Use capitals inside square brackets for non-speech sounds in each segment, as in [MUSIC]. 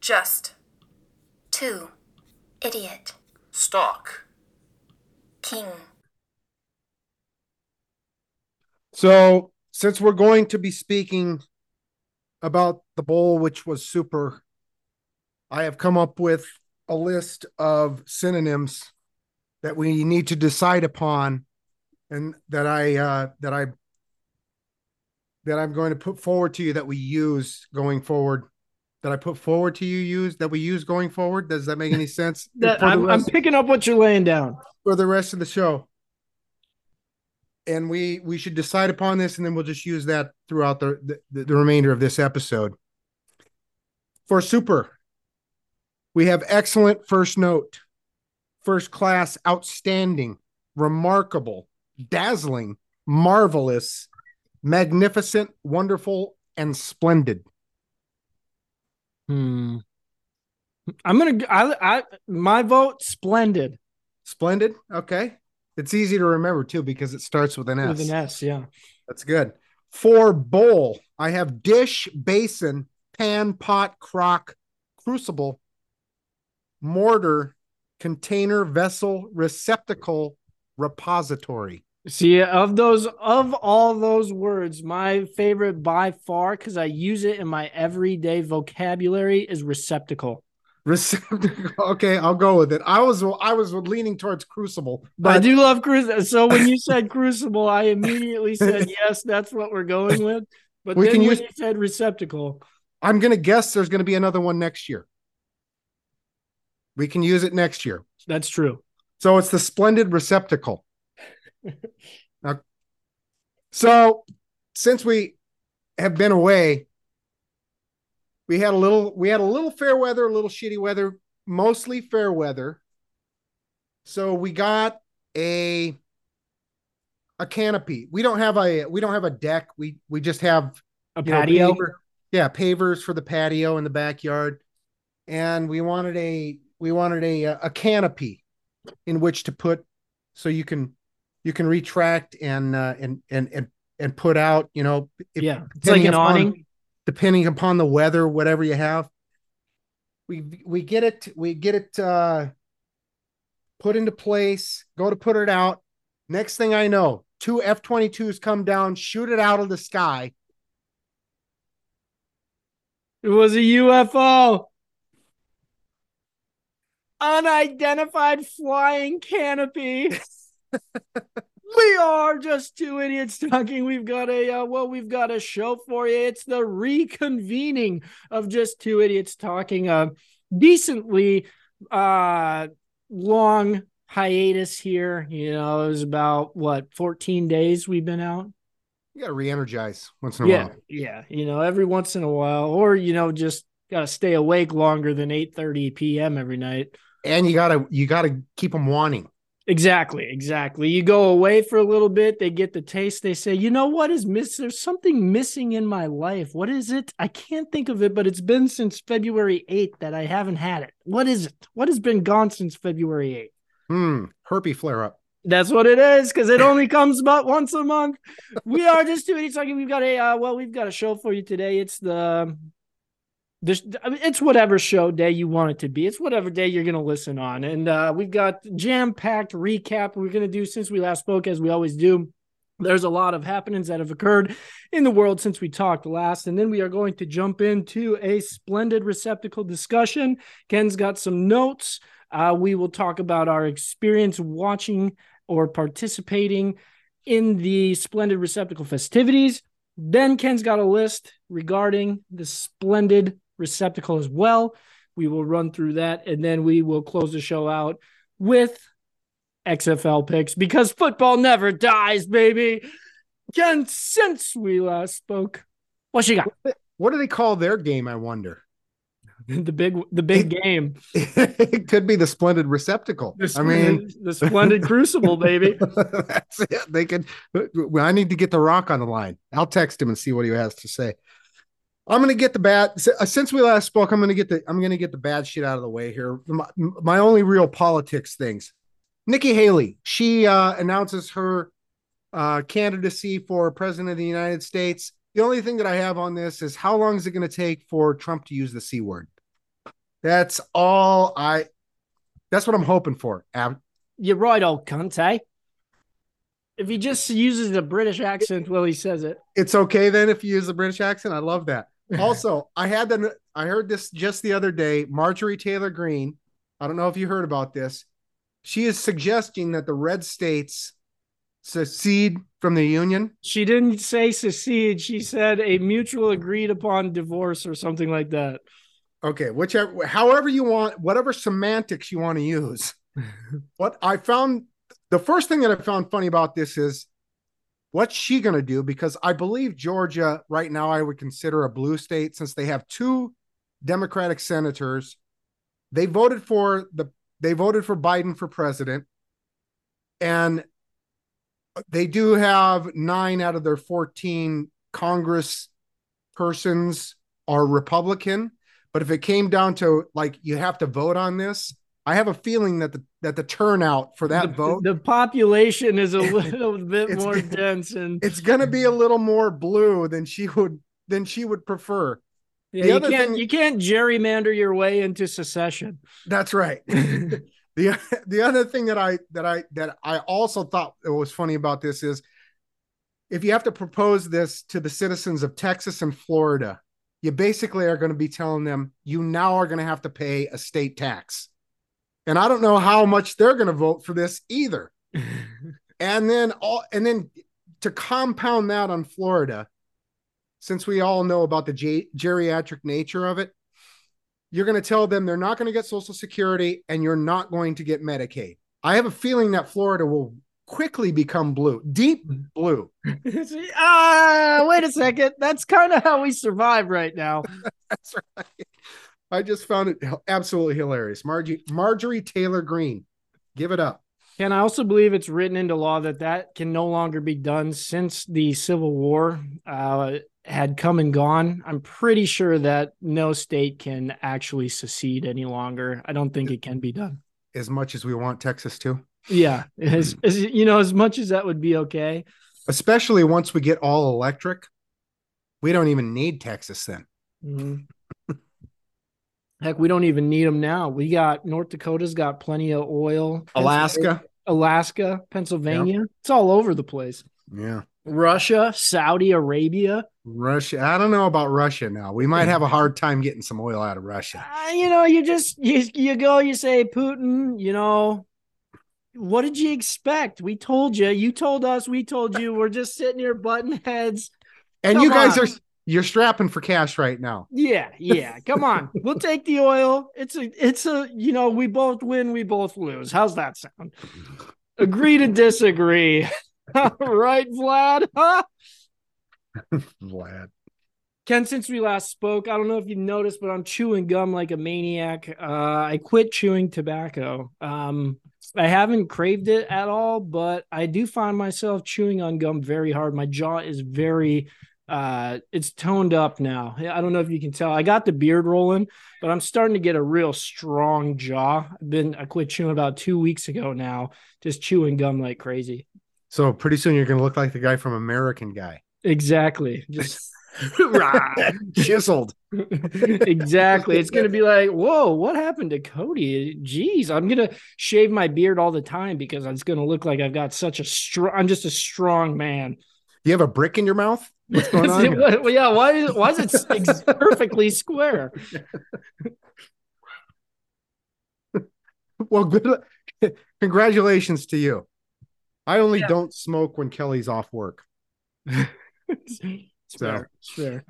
Just. 2. Idiot. Stock. King. So, since we're going to be speaking about the bowl, which was super, I have come up with a list of synonyms that we need to decide upon, and that I uh, that I that I'm going to put forward to you that we use going forward. That I put forward to you use that we use going forward. Does that make any [LAUGHS] sense? That, I'm, I'm picking up what you're laying down. for the rest of the show. And we we should decide upon this, and then we'll just use that throughout the the, the remainder of this episode. For super, we have excellent first note, first class, outstanding, remarkable, dazzling, marvelous, magnificent, wonderful, and splendid. Hmm. I'm gonna. I, I my vote. Splendid Splendid. Okay. It's easy to remember too because it starts with an S. with an S. Yeah. That's good. For bowl, I have dish, basin, pan, pot, crock, crucible, mortar, container, vessel, receptacle, repository. See, of those, of all those words, my favorite by far, because I use it in my everyday vocabulary, is receptacle. Receptacle. [LAUGHS] Okay, I'll go with it. I was I was leaning towards crucible, I do love crucible. So when you said crucible, I immediately said [LAUGHS] yes, that's what we're going with. But We then can when use- you said receptacle, I'm gonna guess there's gonna be another one next year. We can use it next year. that's true. So it's the splendid receptacle. Now, so since we have been away, we had a little we had a little fair weather, a little shitty weather, mostly fair weather. So we got a a canopy. We don't have a we don't have a deck. We we just have A you know, patio. paver- yeah, pavers for the patio in the backyard, and we wanted a we wanted a a canopy in which to put so you can you can retract and uh, and and and and put out. You know, if- yeah, it's like an upon- awning. depending upon the weather, whatever you have. We we get it we get it uh, put into place. Go to put it out. Next thing I know, two F 22s come down, shoot it out of the sky. It was a UFO. Unidentified flying canopy. [LAUGHS] [LAUGHS] we are just two idiots talking. We've got a uh, well, we've got a show for you. It's the reconvening of just two idiots talking. A decently uh long hiatus here. You know, it was about what 14 days we've been out You gotta re-energize once in a yeah, while. yeah. You know, every once in a while, or you know, just gotta stay awake longer than eight thirty p.m. every night. And you gotta you gotta keep them wanting. Exactly, exactly. You go away for a little bit, they get the taste. They say, you know what is miss? There's something missing in my life. What is it? I can't think of it, but it's been since February 8th that I haven't had it. What is it? What has been gone since February 8th? Hmm. Herpy flare up. That's what it is, because it only comes about once a month. We are just doing it. Talking. We've got a uh, well, we've got a show for you today. It's the this. I mean, it's whatever show day you want it to be. It's whatever day you're gonna listen on, and uh, we've got jam packed recap. We're gonna do since we last spoke, as we always do. There's a lot of happenings that have occurred in the world since we talked last, and then we are going to jump into a splendid receptacle discussion. Ken's got some notes. Uh, we will talk about our experience watching or participating in the Splendid Receptacle festivities. Then Ken's got a list regarding the Splendid Receptacle as well. We will run through that and then we will close the show out with XFL picks because football never dies, baby. Since we last spoke, what you got? What do they call their game? I wonder. [LAUGHS] the big, the big game. [LAUGHS] it could be the splendid receptacle. The I mean, the splendid [LAUGHS] crucible, baby. that's it. They could. Uh, I need to get the rock on the line. I'll text him and see what he has to say. I'm gonna get the bad. uh, Since we last spoke, I'm gonna get the. I'm gonna get the bad shit out of the way here. My, my only real politics things. Nikki Haley. She uh, announces her uh, candidacy for president of the United States. The only thing that I have on this is how long is it going to take for Trump to use the c word? That's all I. That's what I'm hoping for. Ab- You're right, old cunt, eh? If he just uses the British accent while he says it. It's okay then if you use the British accent. I love that. Also, [LAUGHS] I had the I heard this just the other day. Marjorie Taylor Greene. I don't know if you heard about this. She is suggesting that the red states secede from the union. She didn't say secede. She said a mutual agreed upon divorce or something like that. Okay, whichever, however you want, whatever semantics you want to use. [LAUGHS] what I found, the first thing that I found funny about this is what's she going to do? Because I believe Georgia right now, I would consider a blue state since they have two Democratic senators. They voted for the, they voted for Biden for president. And they do have nine out of their 14 Congress persons are Republican but if it came down to like you have to vote on this, I have a feeling that the that the turnout for that the, vote the population is a [LAUGHS] little bit more dense and it's going to be a little more blue than she would than she would prefer. Yeah, you can't thing, you can't gerrymander your way into secession. That's right. [LAUGHS] the the other thing that I that I that I also thought was funny about this is if you have to propose this to the citizens of Texas and Florida, you basically are going to be telling them you now are going to have to pay a state tax. And I don't know how much they're going to vote for this either. [LAUGHS] and then all and then to compound that on Florida, since we all know about the ge- geriatric nature of it, you're going to tell them they're not going to get Social Security and you're not going to get Medicaid. I have a feeling that Florida will quickly become blue, deep blue. [LAUGHS] Ah, uh, wait a second. That's kind of how we survive right now. [LAUGHS] That's right. I just found it absolutely hilarious. Margie, Marjorie Taylor Greene, give it up. And I also believe it's written into law that that can no longer be done since the Civil War uh, had come and gone. I'm pretty sure that no state can actually secede any longer. I don't think it can be done. As much as we want Texas to. Yeah, as, as you know, as much as that would be okay. Especially once we get all electric, we don't even need Texas then. Mm-hmm. Heck, we don't even need them now. We got North Dakota's got plenty of oil. Alaska, Alaska, Pennsylvania. It's all over the place. Yeah. Russia, Saudi Arabia. Russia. I don't know about Russia now. We might have a hard time getting some oil out of Russia. Uh, you know, you just you you go, you say Putin, you know, what did you expect? We told you. You told us. We told you. We're just sitting here button heads. And Come you guys on. are you're strapping for cash right now. Yeah, yeah. Come on. [LAUGHS] we'll take the oil. It's a it's a you know, we both win, we both lose. How's that sound? Agree to disagree. [LAUGHS] right, Vlad? Huh? [LAUGHS] Vlad. Ken, since we last spoke, I don't know if you noticed, but I'm chewing gum like a maniac. Uh, I quit chewing tobacco. Um, I haven't craved it at all, but I do find myself chewing on gum very hard. My jaw is very uh it's toned up now. I don't know if you can tell. I got the beard rolling, but I'm starting to get a real strong jaw. I've been I quit chewing about 2 weeks ago now, just chewing gum like crazy. So pretty soon you're going to look like the guy from American Guy. Exactly. Just [LAUGHS] chiseled. [LAUGHS] exactly. It's gonna be like, whoa, what happened to Cody? Jeez, I'm gonna shave my beard all the time because it's gonna look like I've got such a strong. I'm just a strong man. You have a brick in your mouth. What's going [LAUGHS] on? well, yeah. Why is why is it [LAUGHS] perfectly square? well, good. Congratulations to you. I only yeah. don't smoke when Kelly's off work. [LAUGHS] So sure.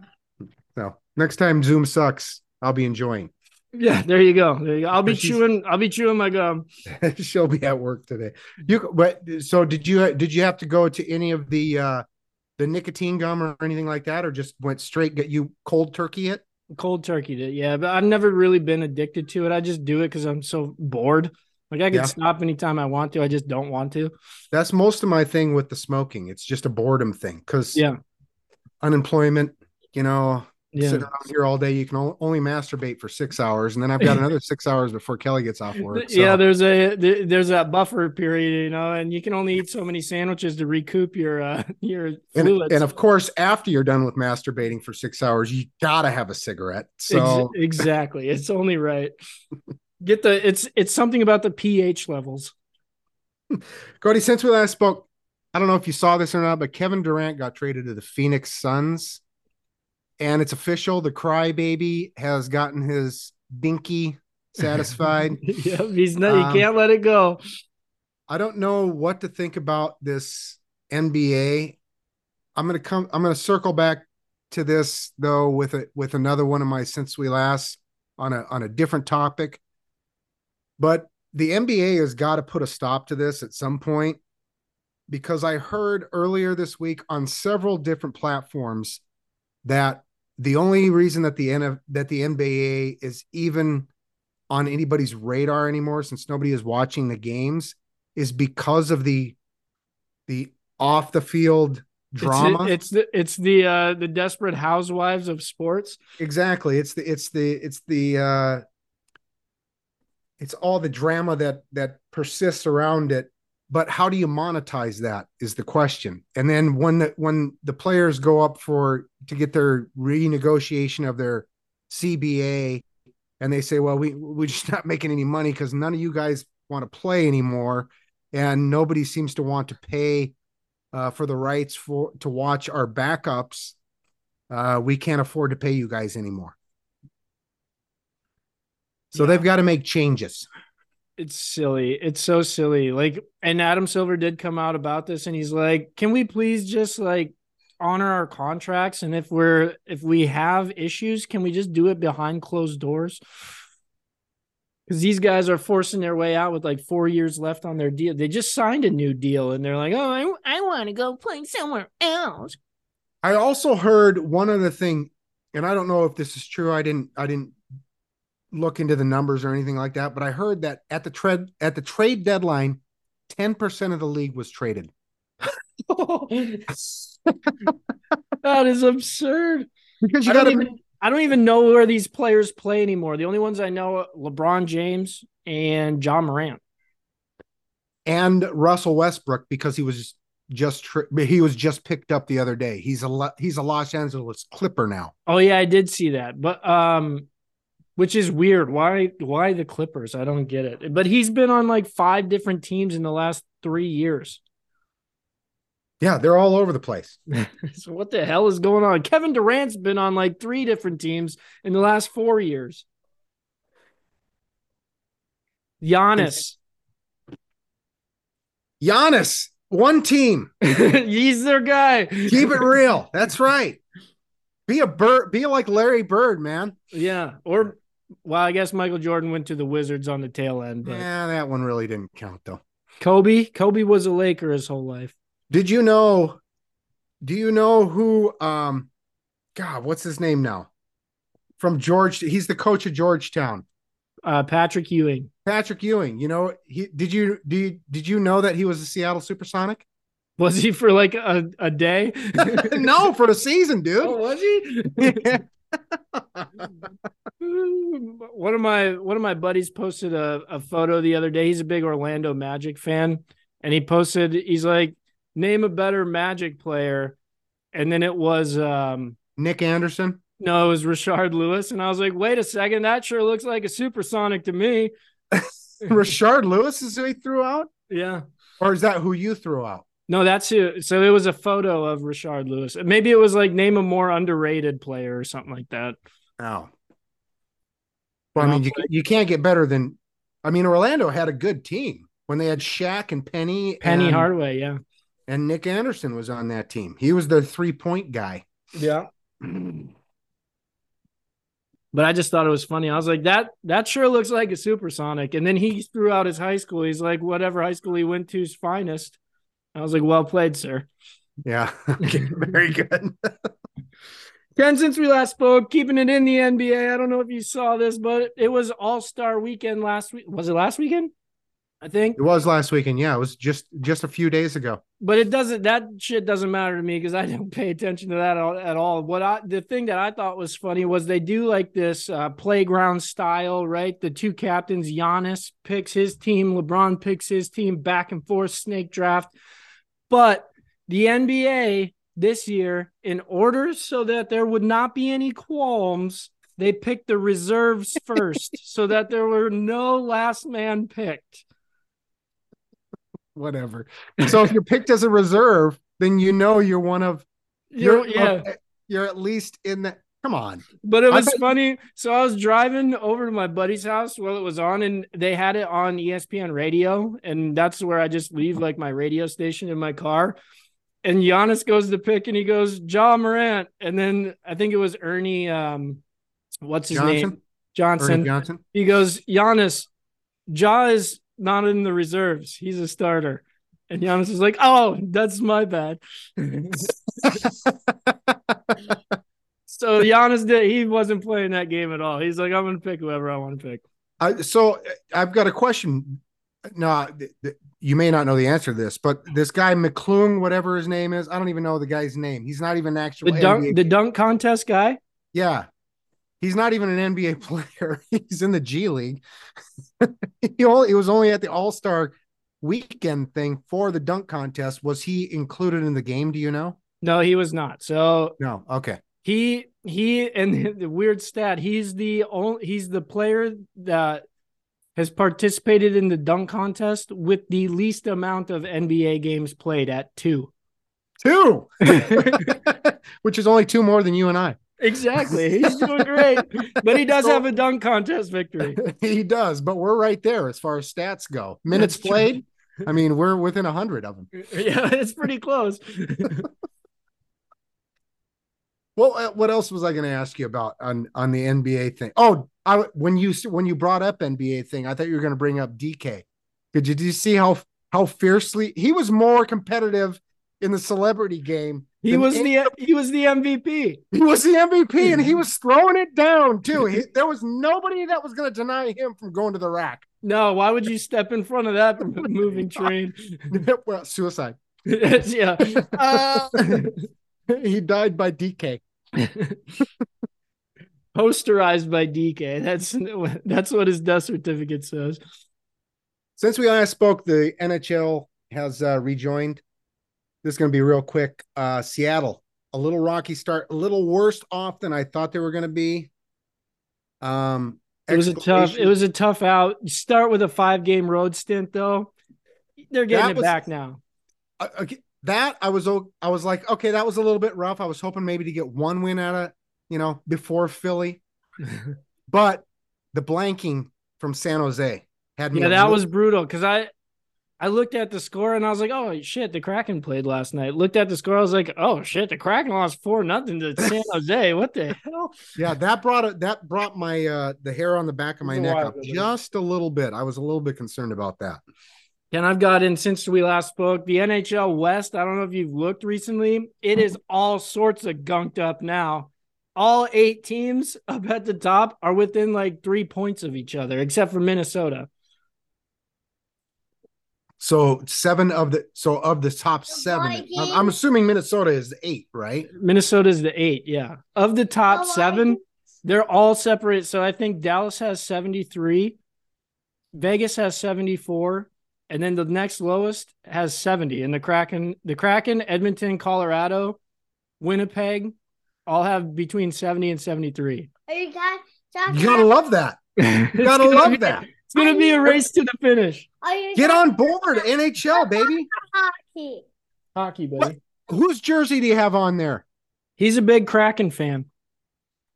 So next time Zoom sucks, I'll be enjoying. Yeah, there you go. There you go. I'll be chewing. I'll be chewing my gum. She'll be at work today. You but so did you did you have to go to any of the uh the nicotine gum or anything like that, or just went straight get you cold turkey it? Cold turkey it, yeah. But I've never really been addicted to it. I just do it because I'm so bored. Like I can yeah. stop anytime I want to. I just don't want to. That's most of my thing with the smoking. It's just a boredom thing. Cause yeah, unemployment, you know, Yeah. sit around here all day. You can only masturbate for six hours, and then I've got another [LAUGHS] six hours before Kelly gets off work. So. Yeah, there's a there's that buffer period, you know, and you can only eat so many sandwiches to recoup your uh [LAUGHS] your and, fluids. and of course, after you're done with masturbating for six hours, you gotta have a cigarette. Ex- So exactly, it's only right. Get the it's it's something about the pH levels. Cody, since we last spoke, I don't know if you saw this or not, but Kevin Durant got traded to the Phoenix Suns. And it's official. The crybaby has gotten his dinky [LAUGHS] satisfied. yeah, he's not. Um, you can't let it go. I don't know what to think about this NBA. I'm gonna come. I'm gonna circle back to this though with a with another one of my since we last on a on a different topic. But the NBA has got to put a stop to this at some point because I heard earlier this week on several different platforms that the only reason that the NF, that the NBA is even on anybody's radar anymore since nobody is watching the games is because of the the off the field drama. It's, it's the it's the uh the desperate housewives of sports. exactly. It's the it's the it's the uh it's all the drama that that persists around it. But how do you monetize that is the question. And then when the when the players go up for to get their renegotiation of their CBA and they say, well, we we're just not making any money because none of you guys want to play anymore, and nobody seems to want to pay uh, for the rights for to watch our backups. Uh, we can't afford to pay you guys anymore. So Yeah. they've got to make changes. It's silly. It's so silly. Like, and Adam Silver did come out about this, and he's like, "Can we please just like honor our contracts? And if we're if we have issues, can we just do it behind closed doors?" Because these guys are forcing their way out with like four years left on their deal. They just signed a new deal, and they're like, "Oh, I, I want to go play somewhere else." I also heard one other thing, and I don't know if this is true. I didn't I didn't look into the numbers or anything like that, but I heard that at the trade at the trade deadline, 10% of the league was traded. [LAUGHS] [LAUGHS] that is absurd. Because you I don't, got even, to I don't even know where these players play anymore. The only ones I know LeBron James and Ja Morant. and Russell Westbrook because he was just tri- he was just picked up the other day. He's a Lo- he's a Los Angeles Clipper now. Oh yeah, I did see that. But um which is weird. Why why the Clippers? I don't get it. But he's been on like five different teams in the last 3 years. Yeah, they're all over the place. [LAUGHS] so what the hell is going on? Kevin Durant's been on like three different teams in the last 4 years. Giannis. Giannis, one team. [LAUGHS] he's their guy. Keep it real. [LAUGHS] That's right. Be a bird. Be like Larry Bird, man. Yeah. Or well, I guess Michael Jordan went to the Wizards on the tail end, but Yeah, that one really didn't count though. Kobe, Kobe was a Laker his whole life. Did you know? Do you know who? Um, God, what's his name now? From George, he's the coach of Georgetown. Uh, Patrick Ewing. Patrick Ewing. You know, he did you do you, did you know that he was a Seattle Supersonic? Was he for like a, a day? [LAUGHS] no, for the season, Oh, dude. was he? [LAUGHS] [LAUGHS] one of my one of my buddies posted a, a photo the other day. He's a big Orlando Magic fan, and he posted he's like, name a better Magic player, and then it was um Nick Anderson. no, it was Rashard Lewis, and I was like, wait a second, that sure looks like a supersonic to me. [LAUGHS] Rashard Lewis is who he threw out, Yeah. or is that who you threw out? No, that's who. So it was a photo of Rashard Lewis. Maybe it was like name a more underrated player or something like that. Oh. Well, I mean, you, you can't get better than. I mean, Orlando had a good team when they had Shaq and Penny. Penny and, Hardaway, yeah. and Nick Anderson was on that team. He was the three point guy. Yeah. But I just thought it was funny. I was like, that that sure looks like a supersonic. And then he threw out his high school. He's like, whatever high school he went to's finest. I was like, well played, sir. Yeah. [LAUGHS] Okay, Very [LAUGHS] good. Ken, since we last spoke, keeping it in the NBA. I don't know if you saw this, but it was All Star Weekend last week. Was it last weekend? I think. It was last weekend. Yeah, it was just just a few days ago. But it doesn't. That shit doesn't matter to me because I don't pay attention to that at all. What I the thing that I thought was funny was they do like this uh, playground style, right? The two captains, Giannis picks his team, LeBron picks his team, back and forth snake draft. But the NBA this year, in order so that there would not be any qualms, they picked the reserves [LAUGHS] first, so that there were no last man picked whatever. So if you're picked as a reserve, then you know you're one of you're, you're yeah. you're at least in the come on. But it was thought, funny. So I was driving over to my buddy's house while it was on, and they had it on ESPN radio, and that's where I just leave like my radio station in my car. And Giannis goes to pick, and he goes Ja Morant, and then I think it was Ernie. Um, what's his Johnson? name? Johnson. Ernie Johnson. He goes, Giannis. Ja is not in the reserves. He's a starter. And Giannis is like, oh, that's my bad. [LAUGHS] [LAUGHS] so Giannis did he wasn't playing that game at all. He's like, I'm gonna pick whoever I want to pick. I, so I've got a question. No, th- th- you may not know the answer to this, but this guy McClung, whatever his name is, I don't even know the guy's name. He's not even actual the dunk, the dunk contest guy. Yeah, he's not even an NBA [LAUGHS] player. He's in the G League. [LAUGHS] he only he was only at the All Star weekend thing for the dunk contest. Was he included in the game? Do you know? No, he was not. So no. Okay. He he and [LAUGHS] the weird stat. He's the only. He's the player that has participated in the dunk contest with the least amount of NBA games played at two. Two, [LAUGHS] [LAUGHS] which is only two more than you and I. Exactly. He's doing great. but he does have a dunk contest victory. he does, but we're right there as far as stats go. Minutes That's played. True. I mean, we're within a hundred of them. Yeah, it's pretty close. Well, uh, what else was I going to ask you about on on the NBA thing? Oh, I when you when you brought up NBA thing, I thought you were going to bring up DK. Did you, did you see how how fiercely he was more competitive in the celebrity game he was the he was the MVP. He was the MVP, [LAUGHS] and he was throwing it down too. He, [LAUGHS] there was nobody that was going to deny him from going to the rack. No, why would you step in front of that [LAUGHS] moving train? well, suicide. yeah. Uh, he died by DK. [LAUGHS] Posterized by DK. That's that's what his death certificate says. Since we last spoke, the NHL has uh, rejoined this is going to be real quick. Uh, Seattle, a little rocky start, a little worse off than I thought they were going to be. Um, it was a tough. It was a tough out. You start with a five game road stint, though. They're getting that it was, back now. Uh, okay, that I was. I was like, okay, that was a little bit rough. I was hoping maybe to get one win out of you know before Philly, [LAUGHS] but the blanking from San Jose had me. Yeah, that little, was brutal because I I looked at the score and I was like, oh shit, the Kraken played last night. Looked at the score, I was like, oh shit, the Kraken lost four nothing to [LAUGHS] San Jose. What the hell? Yeah, that brought it that brought my uh the hair on the back of my neck up just a little bit. I was a little bit concerned about that. And I've gotten since we last spoke, the NHL West. I don't know if you've looked recently. It is all sorts of gunked up now. All eight teams [LAUGHS] up at the top are within like three points of each other, except for Minnesota. So seven of the so of the top seven, I'm, I'm, assuming Minnesota is the eight, right? Minnesota is the eight, yeah. Of the top seven, they're all separate. So I think Dallas has 73, Vegas has 74, and then the next lowest has 70. And the Kraken, the Kraken, Edmonton, Colorado, Winnipeg, all have between 70 and 73. You gotta love that. [LAUGHS] You gotta love that. It's gonna be a race to the finish. Get on board, NHL, baby. Hockey. Hockey, baby. What, whose jersey do you have on there? He's a big Kraken fan.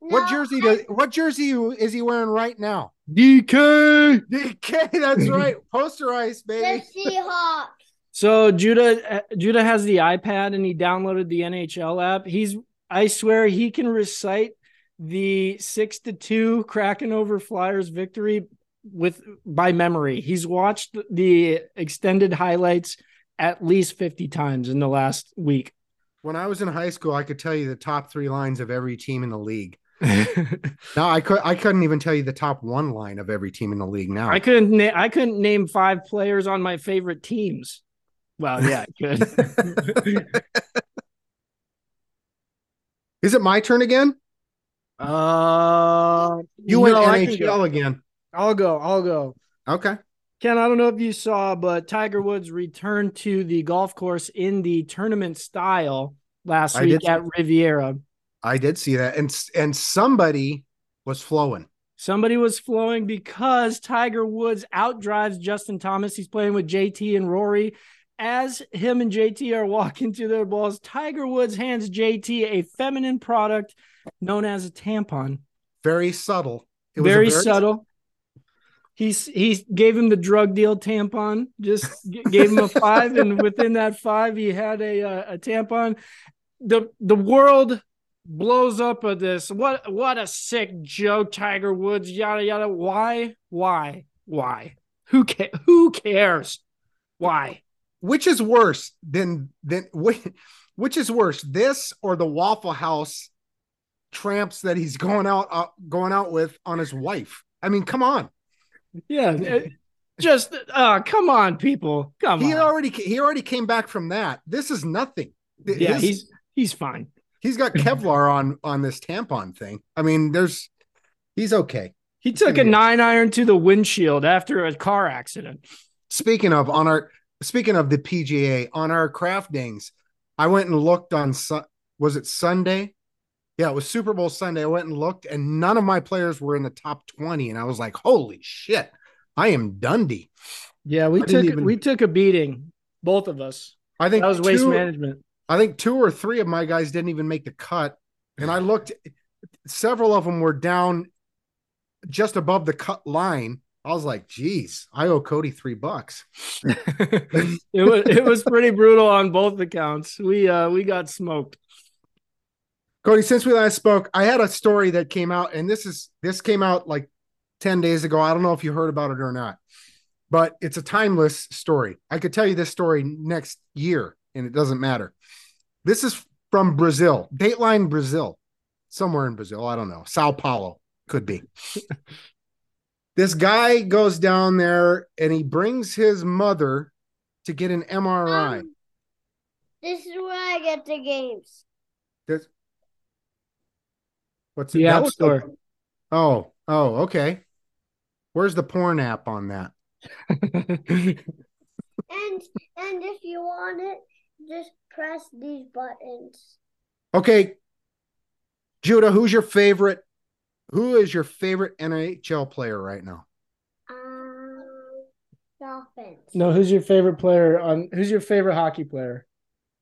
No, what jersey does what jersey is he wearing right now? DK. DK, that's right. [LAUGHS] Posterized, baby. The Seahawks. So Judah uh, Judah has the iPad and he downloaded the NHL app. He's I swear he can recite the six to two Kraken over Flyers victory with by memory. He's watched the extended highlights at least 50 times in the last week. When I was in high school, I could tell you the top three lines of every team in the league. No, I could I couldn't even tell you the top one line of every team in the league now. I couldn't. Na- I couldn't name five players on my favorite teams. Well, yeah, I could. [LAUGHS] Is it my turn again? uh, You went no, I NHL again. I'll go. I'll go. Okay. Ken, I don't know if you saw, but Tiger Woods returned to the golf course in the tournament style last I week at Riviera. I did see that. And and somebody was flowing. Somebody was flowing because Tiger Woods outdrives Justin Thomas. He's playing with JT and Rory. As him and JT are walking to their balls, Tiger Woods hands JT a feminine product known as a tampon. Very subtle. It was a Very, subtle. He's he gave him the drug deal tampon. Just gave him a five, and within that five, he had a uh, a tampon. the The world blows up at this. What what a sick joke, Tiger Woods. Yada yada. Why why why? Who ca- Who cares? Why? Which is worse than than which, which is worse, this or the Waffle House tramps that he's going out uh, going out with on his wife? I mean, come on. Yeah, just uh, come on, people. Come He on. already he already came back from that. This is nothing. yeah, His- he's he's fine. He's got Kevlar on on this tampon thing. I mean, there's he's okay. He took a nine iron to the windshield after a car accident. Speaking of on our speaking of the PGA on our DraftKings, I went and looked on was it Sunday? Yeah, it was Super Bowl Sunday. I went and looked, and none of my players were in the top twenty, and I was like, "Holy shit, I am Dundee." Yeah, we I took even- we took a beating, both of us. I think That was waste management. I think two or three of my guys didn't even make the cut, and I looked. Several of them were down just above the cut line. I was like, "Geez, I owe Cody three bucks." [LAUGHS] it was it was pretty brutal on both accounts. We uh we got smoked. Cody, since we last spoke, I had a story that came out, and this is this came out like 10 days ago. I don't know if you heard about it or not, but it's a timeless story. I could tell you this story next year, and it doesn't matter. This is from Brazil, Dateline Brazil, somewhere in Brazil. I don't know. Sao Paulo could be. [LAUGHS] this guy goes down there and he brings his mother to get an MRI. Um, this is where I get the games. This- What's The that App was Store. Oh, oh, okay. Where's the porn app on that? [LAUGHS] And and if you want it, just press these buttons. Okay. Judah, who's your favorite? Who is your favorite NHL player right now? Um, Dolphins. no, who's your favorite player on who's your favorite hockey player?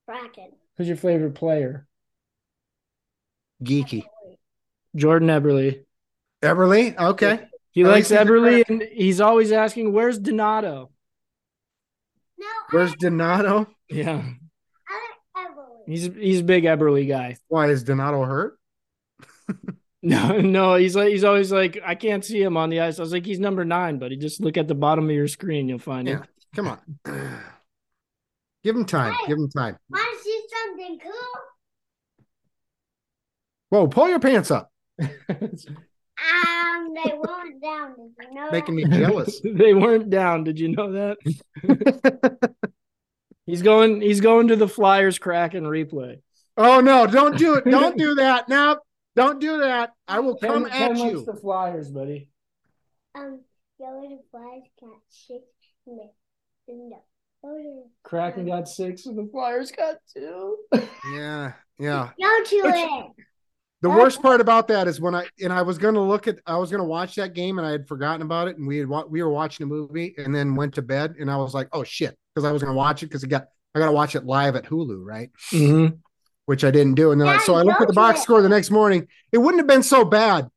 Kraken. Who's your favorite player? Geeky. Jordan Eberle. Everly? Okay. He At likes least he's a Eberle and he's always asking, Where's Donato? No, Where's Donato? Yeah. I like Everly. He's he's a big Eberle guy. Why is Donato hurt? [LAUGHS] No, no, he's like he's always like, I can't see him on the ice. I was like, he's number nine, buddy. just look at the bottom of your screen, you'll find Yeah. Come on. [SIGHS] Give him time. Give him time. Want to see something cool? Whoa, pull your pants up. Um, they weren't down. Did you know Making that? me jealous. [LAUGHS] they weren't down. Did you know that? [LAUGHS] He's going he's going to the Flyers crack and replay. oh no, don't do it. [LAUGHS] Don't do that. No, don't do that. I will come Ken- Ken at likes you. the Flyers, buddy. Um, go to flies, cat, shit, no, no. Go Kraken got six and the Flyers got two. [LAUGHS] Yeah, yeah. to, go to it. The worst part about that is when I and I was going to look at I was going to watch that game and I had forgotten about it and we had we were watching a movie and then went to bed and I was like oh shit because I was going to watch it because I got I got to watch it live at Hulu right Mm-hmm. which I didn't do and then I, so I Daddy, looked at the box it. score the next morning it wouldn't have been so bad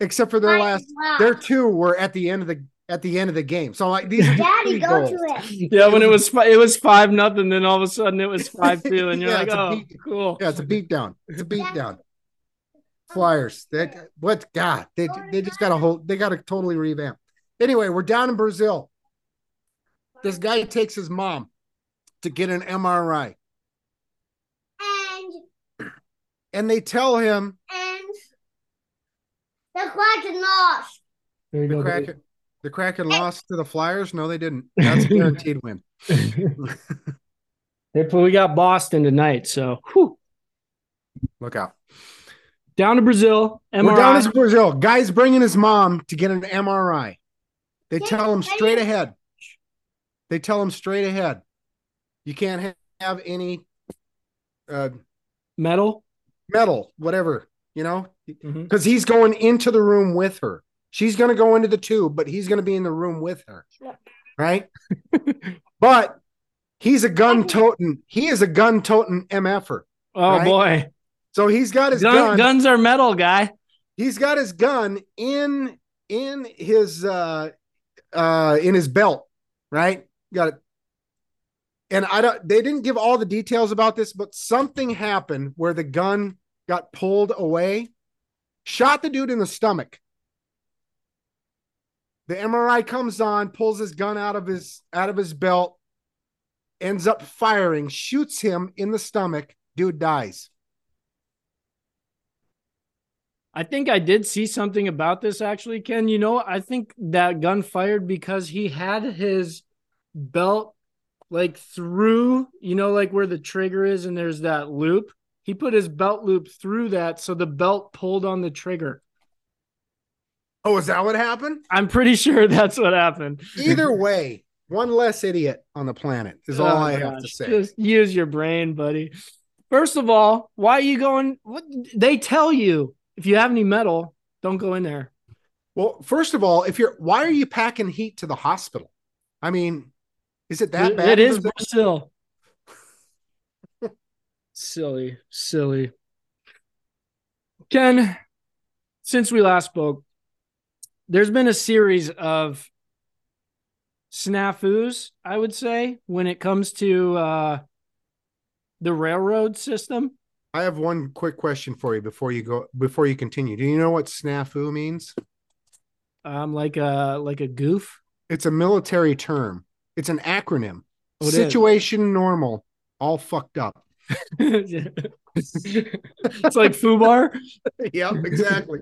except for their Might last as well. their two were at the end of the at the end of the game so like these Daddy, go goals. to it. [LAUGHS] Yeah, when it was it was five nothing, then all of a sudden it was five two, and you're Yeah, like, oh, beat. cool. yeah it's a beat down it's a beat down Flyers. They what God, they they just got a whole they got to totally revamp. Anyway, we're down in Brazil. This guy takes his mom to get an MRI, And and they tell him and The Kraken lost. There you The go. buddy. Kraken, the Kraken lost to the Flyers. No, they didn't. That's a guaranteed win. [LAUGHS] [LAUGHS] Hey, but we got Boston tonight, so whew. Look out. Down to Brazil. MRI. We're down to Brazil. Guy's bringing his mom to get an MRI. They tell him straight ahead. They tell him straight ahead. You can't have any uh, metal. metal, whatever, you know, Mhm. because he's going into the room with her. She's going to go into the tube, but he's going to be in the room with her. Yep. Right. [LAUGHS] but he's a gun toting, he is a gun toting MFer. Oh Right? boy, So he's got his Gun- gun. guns are metal, guy. he's got his gun in in his uh uh in his belt right? Got it. And i don't they didn't give all the details about this but something happened where the gun got pulled away shot the dude in the stomach. The mri comes on pulls his gun out of his out of his belt ends up firing shoots him in the stomach. Dude dies I think I did see something about this actually, Ken. You know, I think that gun fired because he had his belt like through, you know, like where the trigger is and there's that loop. He put his belt loop through that, so the belt pulled on the trigger. oh is that what happened I'm pretty sure [LAUGHS] that's what happened. Either way, one less idiot on the planet is all Oh, I have to say. Just use your brain, buddy. First of all, why are you going? What they tell you if you have any metal, don't go in there. Well, first of all, if you're why are you packing heat to the hospital? I mean, is it that It- bad? it is Brazil? Brazil. silly, silly. Ken, since we last spoke, there's been a series of snafus, I would say, when it comes to uh, the railroad system. I have one quick question for you before you go before you continue. Do you know what snafu means? Um, like a like a goof. It's a military term. It's an acronym. Oh, it is. Situation normal, all fucked up. [LAUGHS] [LAUGHS] it's like FUBAR. yep, exactly.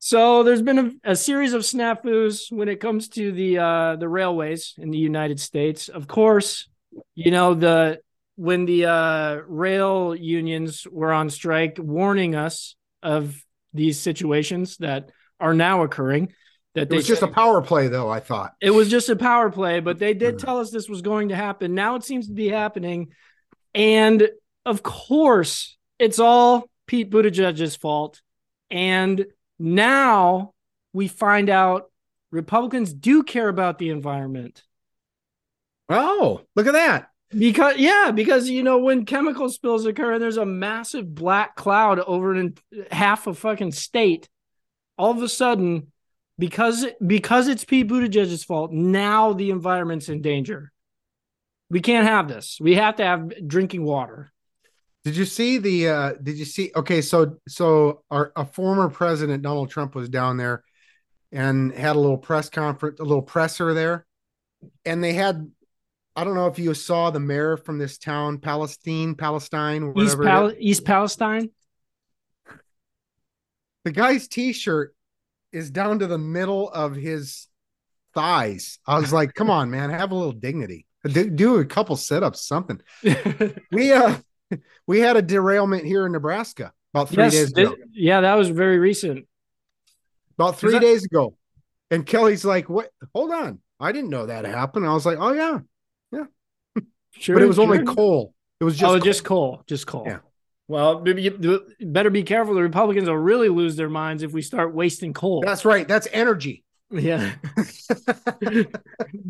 So there's been a, a series of snafus when it comes to the uh, the railways in the United States. Of course, you know the when the uh, rail unions were on strike, warning us of these situations that are now occurring. That It they was just a power play, though. I thought. it was just a power play, but they did Mhm. tell us this was going to happen. Now it seems to be happening. And of course, it's all Pete Buttigieg's fault. And now we find out Republicans do care about the environment. Oh, look at that! Because yeah, because you know when chemical spills occur and there's a massive black cloud over an half a fucking state, all of a sudden, because because it's Pete Buttigieg's fault, now the environment's in danger. We can't have this. We have to have drinking water. Did you see the? uh Did you see? Okay, so so our a former president Donald Trump was down there and had a little press conference, a little presser there, and they had. I don't know if you saw the mayor from this town, Palestine, Palestine, East, Pal- East Palestine. the guy's t-shirt is down to the middle of his thighs. I was like, "Come on, man, have a little dignity. Do, do a couple sit-ups, something." [LAUGHS] We uh, we had a derailment here in Nebraska about three yes, days ago. yeah, that was very recent. about three that- days ago. And Kelly's like, "What? Hold on, I didn't know that happened." I was like, "Oh yeah," Sure, but it was only coal. It was just oh, coal. just coal, just coal. Yeah. Well, you better be careful. The Republicans will really lose their minds if we start wasting coal. That's right. That's energy. yeah, [LAUGHS]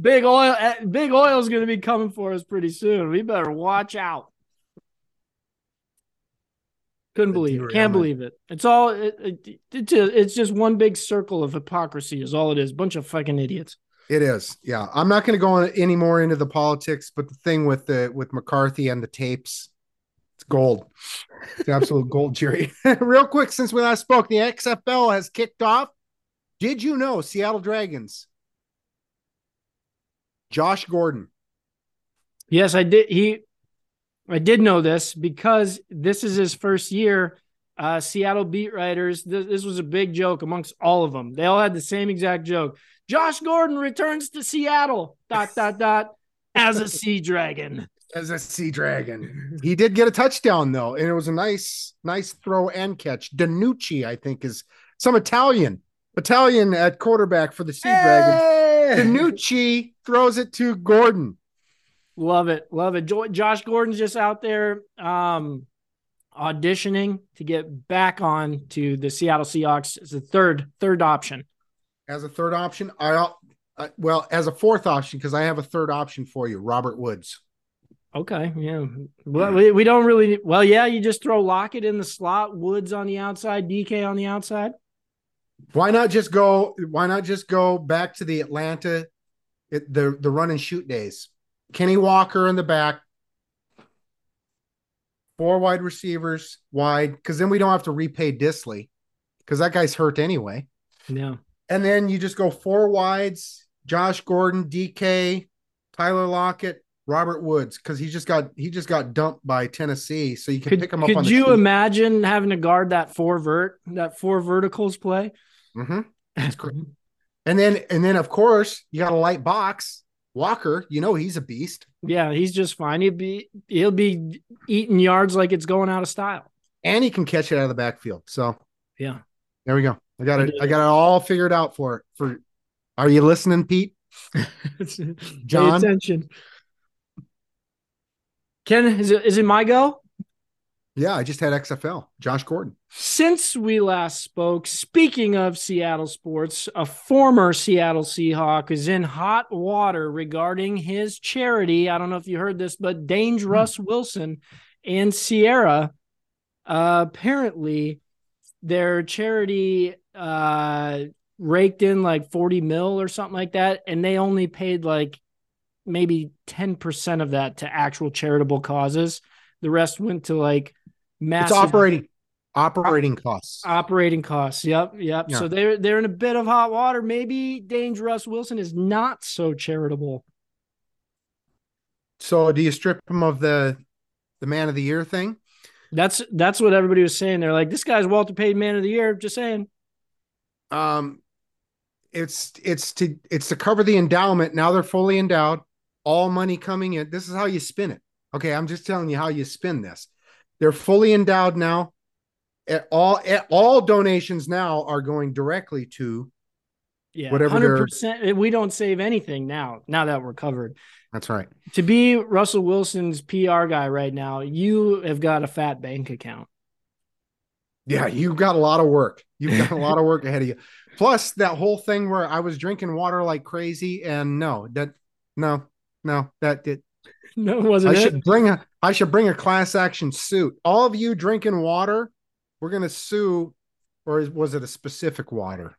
big oil, eh, big oil is going to be coming for us pretty soon. We better watch out. Couldn't believe it. Can't believe it. It's all. It, it, it's just, it's just one big circle of hypocrisy. Is all it is. Bunch of fucking idiots. It is. Yeah. I'm not going to go on any more into the politics, but the thing with the with McCarthy and the tapes, it's gold. It's absolute [LAUGHS] gold, Jerry. [LAUGHS] Real quick, since we last spoke, the XFL has kicked off. Did you know Seattle Dragons? Josh Gordon. Yes, I did. He, I did know this because this is his first year uh, Seattle beat writers. This, this was a big joke amongst all of them. They all had the same exact joke. Josh Gordon returns to Seattle. Dot dot dot. As a sea dragon. As a sea dragon. He did get a touchdown though, and it was a nice, nice throw and catch. DiNucci, I think, is some Italian. Italian at quarterback for the Sea Dragons. DiNucci throws it to Gordon. Love it. Love it. Jo- Josh Gordon's just out there um, auditioning to get back on to the Seattle Seahawks as a third third option. As a third option, I, I well, as a fourth option, because I have a third option for you, Robert Woods. Okay, yeah. Well, we, we don't really. Well, yeah, you just throw Lockett in the slot, Woods on the outside, DK on the outside. Why not just go? Why not just go back to the Atlanta, it, the the run and shoot days? Kenny Walker in the back, four wide receivers wide, because then we don't have to repay Dissly, because that guy's hurt anyway. Yeah. And then you just go four wides: Josh Gordon, DK, Tyler Lockett, Robert Woods, because he just got he just got dumped by Tennessee, so you can Could, pick him up. could on the you imagine having to guard that four vert, that four verticals play? Mm-hmm. That's great. And then and then of course you got a light box. Walker, you know he's a beast. Yeah, he's just fine. He'll be he'll be eating yards like it's going out of style. and he can catch it out of the backfield. So Yeah. there we go. I got it. I got it all figured out for. For are you listening, Pete? [LAUGHS] Pay John? attention. Ken, is it is it my go? Yeah, I just had XFL. Josh Gordon. Since we last spoke, speaking of Seattle sports, a former Seattle Seahawk is in hot water regarding his charity. I don't know if you heard this, but Dange Russ Wilson and Ciara uh, apparently their charity uh, raked in like 40 mil or something like that, and they only paid like maybe 10% of that to actual charitable causes. The rest went to like massive It's operating operating costs. operating costs. Yep, yep. Yeah. So they're they're in a bit of hot water. Maybe Dangerous Wilson is not so charitable. So do you strip him of the the man of the year thing? That's that's what everybody was saying. They're like, this guy's Walter Payton Man of the Year. Just saying. Um it's it's to it's to cover the endowment. Now they're fully endowed, all money coming in. This is how you spin it. Okay, I'm just telling you how you spin this. They're fully endowed now. At all at all donations now are going directly to Yeah, Whatever hundred percent. We don't save anything now. Now that we're covered. That's right. To be Russell Wilson's PR guy right now, you have got a fat bank account. Yeah, you've got a lot of work. You've got a lot of work ahead of you. Plus that whole thing where I was drinking water like crazy, and no, that no, no, that did [LAUGHS] No, wasn't I it? should bring a I should bring a class action suit. All of you drinking water, we're gonna sue, or was it a specific water?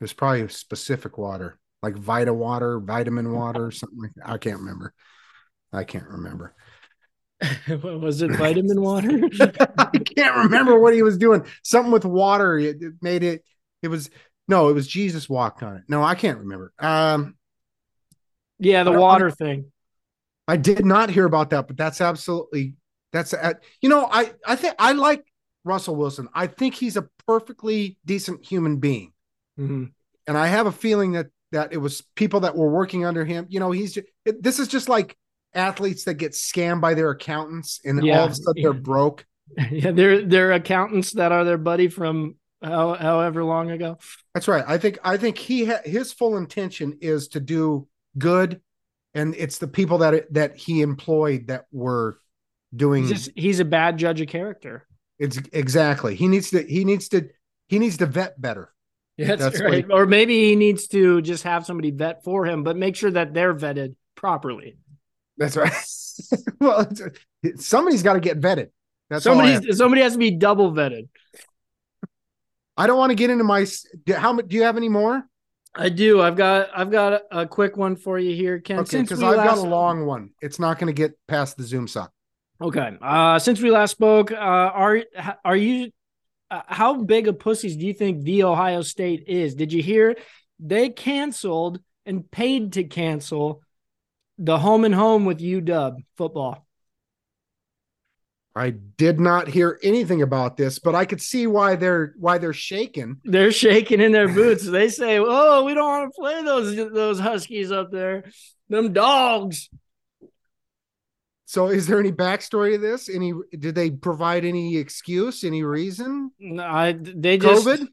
It was probably a specific water, like Vita water, vitamin [LAUGHS] water, something like that. I can't remember. I can't remember. [LAUGHS] Was it vitamin water? [LAUGHS] I can't remember what he was doing. Something with water. It, it made it. It was no. It was Jesus walked on it. No, I can't remember. Um, yeah, the I water thing. I did not hear about that, but that's absolutely that's uh, you know I I think I like Russell Wilson. I think he's a perfectly decent human being, Mhm. and I have a feeling that that it was people that were working under him. You know, he's just, it, this is just like athletes that get scammed by their accountants, and Yeah. all of a sudden they're broke. [LAUGHS] Yeah, they're they're accountants that are their buddy from how, however long ago. That's right. I think I think he ha- his full intention is to do good, and it's the people that that he employed that were doing He's just he's a bad judge of character. It's exactly. He needs to. He needs to. He needs to vet better. [LAUGHS] Yeah, That's what right. Or maybe he needs to just have somebody vet for him, but make sure that they're vetted properly. That's right. [LAUGHS] well, somebody's got to get vetted. That's somebody somebody has to be double vetted. I don't want to get into my. How? Do you have any more? I do. I've got I've got a, quick one for you here, Ken. Okay, Since because I've got a long one. It's not going to get past the Zoom suck. Okay. Uh, since we last spoke, uh, are are you? Uh, how big of pussies do you think the Ohio State is? Did you hear they canceled and paid to cancel the home and home with UW football? I did not hear anything about this, but I could see why they're why they're shaking. They're shaking in their boots. [LAUGHS] They say, "Oh, we don't want to play those those Huskies up there, them dogs." So, is there any backstory to this? Any did they provide any excuse, any reason? No, I they just COVID?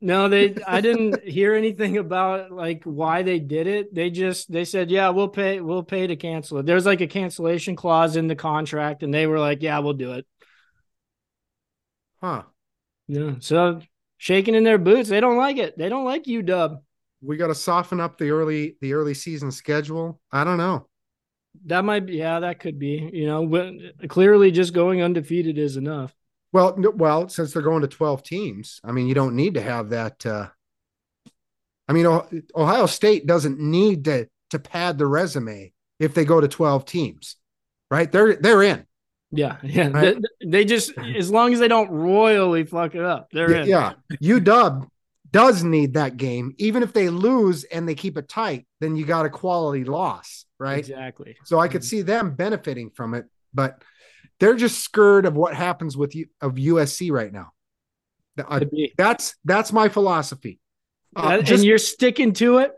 no, they I didn't hear anything about like why they did it. They just they said, "Yeah, we'll pay we'll pay to cancel it." There's like a cancellation clause in the contract, and they were like, "Yeah, we'll do it." Huh. Yeah, so shaking in their boots. They don't like it. They don't like you, Dub. We got to soften up the early the early season schedule. I don't know. That might be. Yeah, that could be. You know, when, clearly just going undefeated is enough. Well, no- well, since they're going to 12 teams, I mean, you don't need to have that uh I mean, Oh- Ohio State doesn't need to to pad the resume if they go to 12 teams. Right? They're they're in. Yeah, [LAUGHS] yeah. Right. They, they just as long as they don't royally fuck it up, they're in. Yeah. UW does need that game. Even if they lose and they keep it tight, then you got a quality loss, right? exactly. So I could see them benefiting from it, but they're just scared of what happens with you of USC right now. Be. that's that's my philosophy. Uh, and just- you're sticking to it.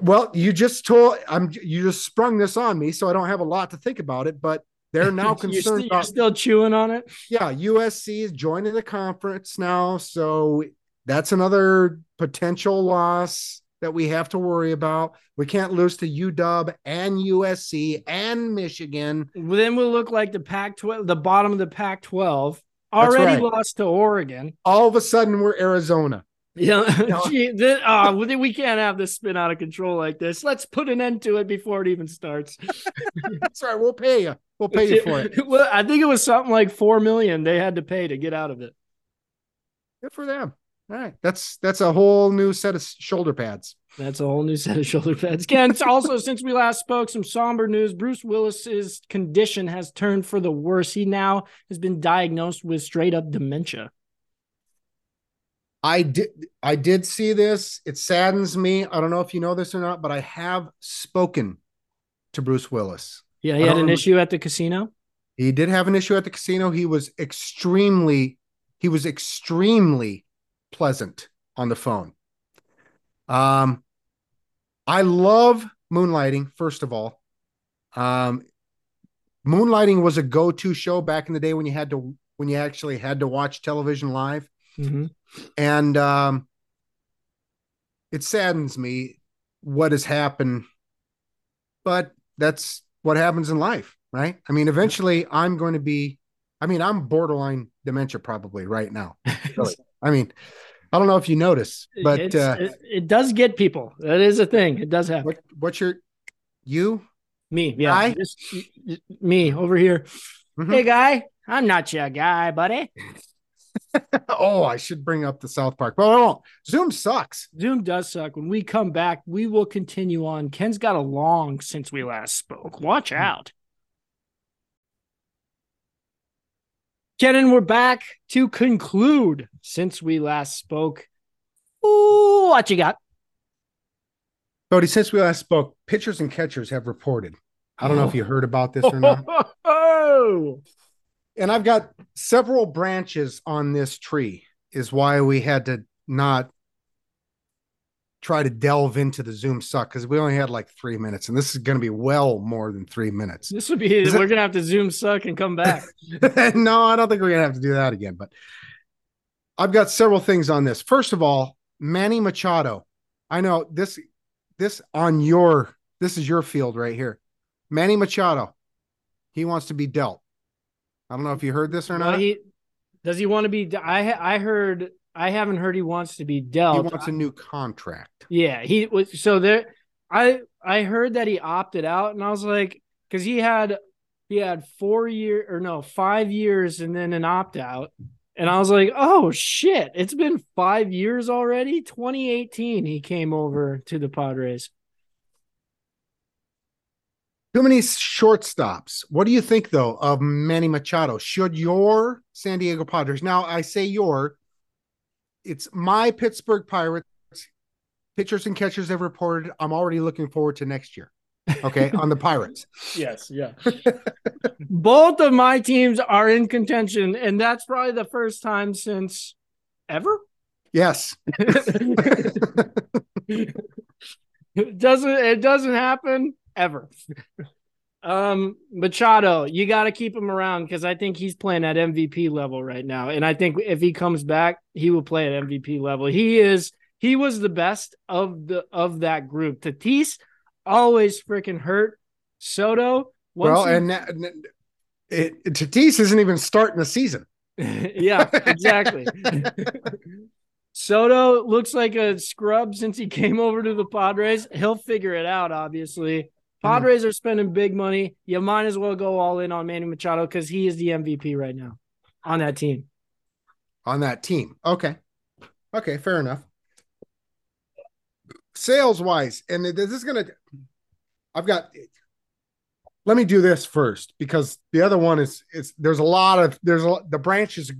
Well, you just told I'm you just sprung this on me, so I don't have a lot to think about it. But they're [LAUGHS] now You're, concerned you're about still chewing on it. yeah, USC is joining the conference now, so that's another potential loss that we have to worry about. We can't lose to UW and USC and Michigan. Well, Then we'll look like the Pac-12, the bottom of the Pac-12. Already right. lost to Oregon. All of a sudden, we're Arizona. Yeah. [LAUGHS] Gee, ah, we can't have this spin out of control like this. Let's put an end to it before it even starts. [LAUGHS] That's right. We'll pay you. We'll pay you for it. [LAUGHS] well, I think it was something like four million they had to pay to get out of it. Good for them. All right. That's that's a whole new set of shoulder pads. That's a whole new set of shoulder pads. Again, also since we last spoke, some somber news. Bruce Willis's condition has turned for the worse. He now has been diagnosed with straight up dementia. I did I did see this. It saddens me. I don't know if you know this or not, but I have spoken to Bruce Willis. Yeah, he had an rem- issue at the casino. He did have an issue at the casino. He was extremely he was extremely pleasant on the phone. Um I love moonlighting first of all. Um moonlighting was a go-to show back in the day when you had to when you actually had to watch television live. Mhm. and um it saddens me what has happened but that's what happens in life right i mean eventually i'm going to be i mean i'm borderline dementia probably right now [LAUGHS] really. I mean i don't know if you notice but uh it, it does get people. That is a thing. It does happen. what, what's your you Me, yeah, Guy? just me over here. Mhm. Hey, guy, I'm not your guy, buddy. [LAUGHS] oh i should bring up the south park but i won't zoom sucks Zoom does suck. When we come back, we will continue on. Ken's got a long since we last spoke. Watch out. Ken and we're back to conclude since we last spoke. Ooh, what you got? Bodie, since we last spoke pitchers and catchers have reported i don't know if you heard about this or not Oh, [LAUGHS] and I've got several branches on this tree, is why we had to not try to delve into the Zoom suck because we only had like three minutes, and this is going to be well more than three minutes. this would be. Is we're gonna have to Zoom suck and come back. [LAUGHS] no, I don't think we're going to have to do that again, but I've got several things on this. First of all, Manny Machado. I know this, this on your, this is your field right here. Manny Machado. He wants to be dealt. I don't know if you heard this or Well, not. he does he want to be? I I heard. I haven't heard he wants to be dealt. he wants a new contract. Yeah, he was so there. I I heard that he opted out, and I was like, because he had he had four year or no five years, and then an opt out, and I was like, oh shit, it's been five years already. 2018, he came over to the Padres. Too many shortstops. What do you think though of Manny Machado? Should your San Diego Padres now I say your it's my Pittsburgh Pirates pitchers and catchers have reported. I'm already looking forward to next year. Okay, on the Pirates. [LAUGHS] Yes, yeah. [LAUGHS] Both of my teams are in contention, and that's probably the first time since ever. Yes. it [LAUGHS] doesn't it doesn't happen ever. Um, Machado, you got to keep him around because I think he's playing at MVP level right now, and I think if he comes back, he will play at MVP level. He is he was the best of the of that group. Tatis always freaking hurt. Soto, well, he- and that- it, Tatis isn't even starting the season. [LAUGHS] yeah, exactly. [LAUGHS] Soto looks like a scrub since he came over to the Padres. He'll figure it out, obviously. Hmm. Padres are spending big money. You might as well go all in on Manny Machado because he is the MVP right now on that team. on that team. Okay. Okay, fair enough. Sales wise, and this is going to, I've got, let me do this first because the other one is, is there's a lot of, there's a, the branches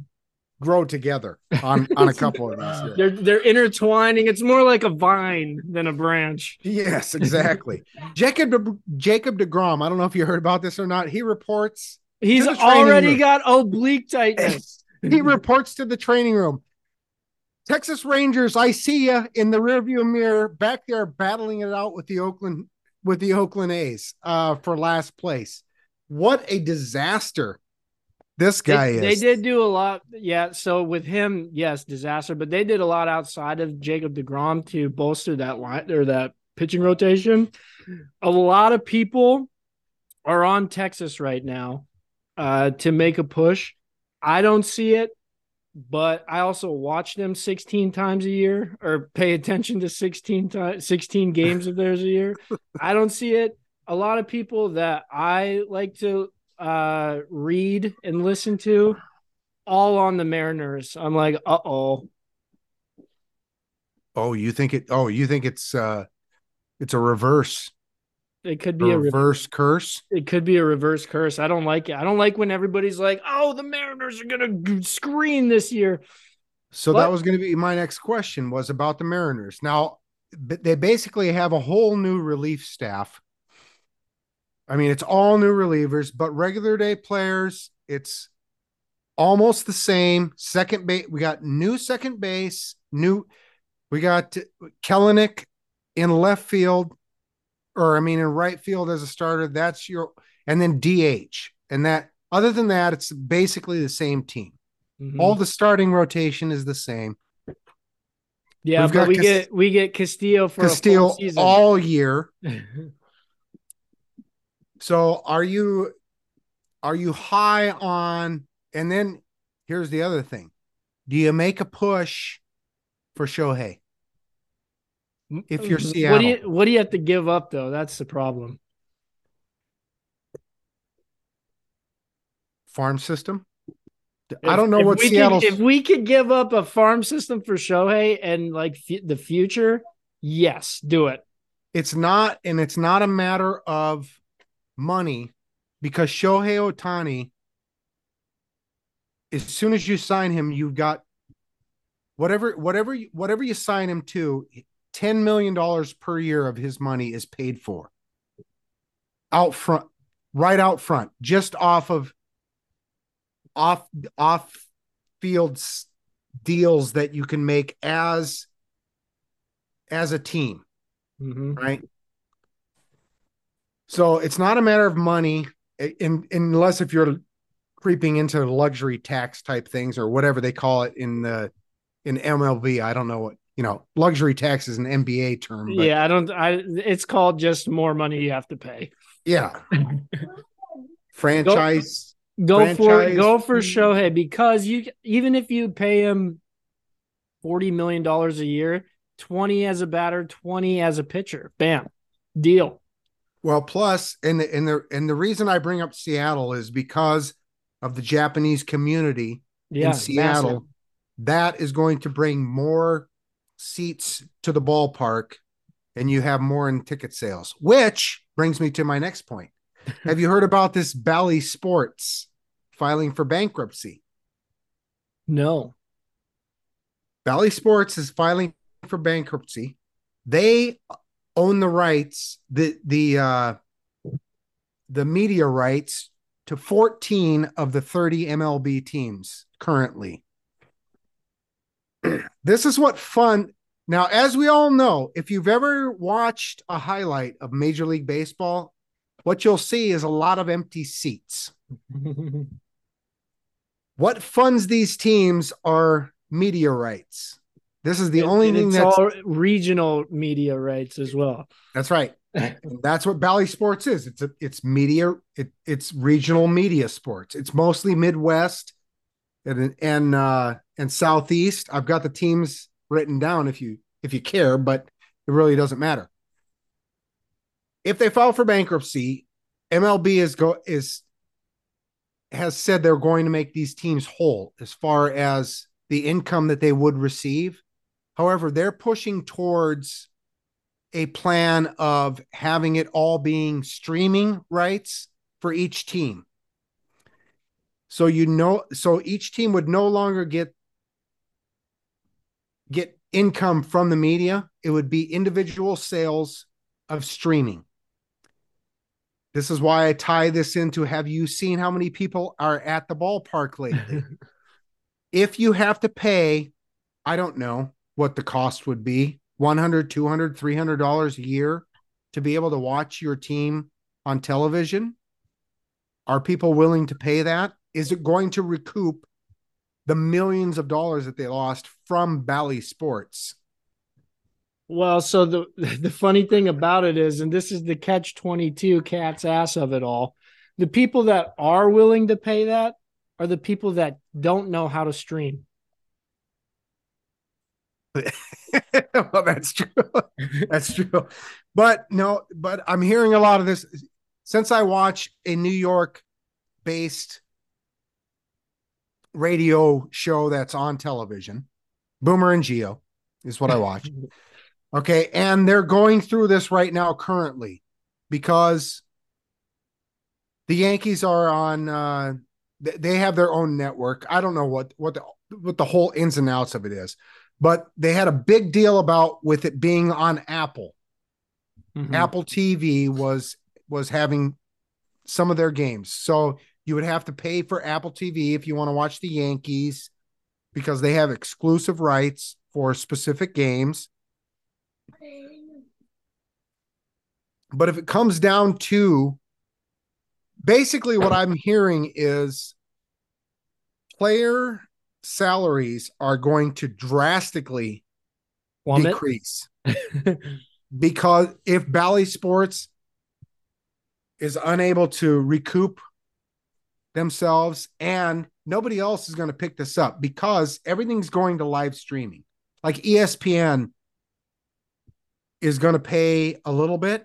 grow together on, on a couple of these. here. They're they're intertwining. It's more like a vine than a branch. Yes, exactly. [LAUGHS] Jacob, De, Jacob DeGrom, I don't know if you heard about this or not. He reports, He's To the training already room. got oblique tightness. he [LAUGHS] reports to the training room. Texas Rangers, I see you in the rearview mirror back there battling it out with the Oakland with the Oakland A's uh, for last place. What a disaster this guy they, is. they did do a lot. Yeah. So with him, yes, disaster, but they did a lot outside of Jacob DeGrom to bolster that line or that pitching rotation. A lot of people are on Texas right now uh, to make a push. I don't see it, but I also watch them 16 times a year or pay attention to 16 times 16 games of theirs a year. [LAUGHS] I don't see it. A lot of people that I like to uh read and listen to all on the Mariners. I'm like, uh-oh. oh, you think it? Oh, you think it's uh, it's a reverse It could be a re- reverse curse? it could be a reverse curse. I don't like it. I don't like when everybody's like, "Oh, the Mariners are going to screen this year." So What? that was going to be my next question was about the Mariners. Now, they basically have a whole new relief staff. I mean, it's all new relievers, but regular day players, it's almost the same. Second base, we got new second base, new, we got Kelenic in left field, or I mean, in right field as a starter. That's your, and then DH. And that, other than that, it's basically the same team. Mhm. All the starting rotation is the same. yeah, we've but we Cas- get we get Castillo for Castillo a full season. all year. [LAUGHS] So are you are you high on and then here's the other thing. Do you make a push for Shohei? If you're mm-hmm. What do Seattle. you what do you have to give up though? That's the problem. Farm system? I don't know if what we Seattle's if we could give up a farm system for Shohei and like f- the future, yes, do it. it's not and it's not a matter of money because Shohei Ohtani as soon as you sign him you've got whatever whatever you- whatever you sign him to 10 million dollars per year of his money is paid for out front right out front just off of off off field deals that you can make as as a team Mhm. right? So it's not a matter of money, eh, in, unless if you're creeping into luxury tax type things or whatever they call it in the in MLB. I don't know what you know. Luxury tax is an NBA term, but Yeah, I don't. I it's called just more money you have to pay. yeah. [LAUGHS] Franchise. Go for Franchise. go for Shohei because you even if you pay him forty million dollars a year, twenty as a batter, twenty as a pitcher, bam, deal. Well, plus, and the and the and the reason I bring up Seattle is because of the Japanese community Yeah, in Seattle. massive. That is going to bring more seats to the ballpark and you have more in ticket sales, which brings me to my next point. [LAUGHS] have you heard about this Bally Sports filing for bankruptcy? No, Bally Sports is filing for bankruptcy. They own the rights, the the uh the media rights to 14 of the 30 MLB teams currently. [CLEARS THROAT] this is what fun. Now, as we all know, if you've ever watched a highlight of Major League Baseball, what you'll see is a lot of empty seats. [LAUGHS] What funds these teams are media rights. This is the It- only and thing that's all regional media rights as well. that's right. [LAUGHS] That's what Bally Sports is. It's a it's media. It, it's regional media sports. It's mostly Midwest and and uh, and Southeast. I've got the teams written down if you if you care, but it really doesn't matter. If they file for bankruptcy, MLB is go is has said they're going to make these teams whole as far as the income that they would receive. However, they're pushing towards a plan of having it all being streaming rights for each team. So you know, so each team would no longer get get income from the media. It would be individual sales of streaming. This is why I tie this into have you seen how many people are at the ballpark lately? [LAUGHS] if you have to pay, I don't know what the cost would be 100 200 300 dollars a year to be able to watch your team on television are people willing to pay that is it going to recoup the millions of dollars that they lost from Bally Sports Well, so the [LAUGHS] the funny thing about it is, and this is the catch twenty two cat's ass of it all. The people that are willing to pay that are the people that don't know how to stream. [LAUGHS] well that's true. [LAUGHS] That's true. But no but i'm hearing a lot of this. Since i watch a new york based radio show that's on television boomer and Gio is what i watch. [LAUGHS] Okay and they're going through this right now currently because the yankees are on uh they have their own network. I don't know what what the what the whole ins and outs of it is but they had a big deal about with it being on Apple. Mhm. Apple TV was was having some of their games. So you would have to pay for Apple TV if you want to watch the Yankees because they have exclusive rights for specific games. But if it comes down to basically what I'm hearing is player salaries are going to drastically Plummet. decrease [LAUGHS] because if Bally Sports is unable to recoup themselves and nobody else is going to pick this up because everything's going to live streaming. Like ESPN is going to pay a little bit,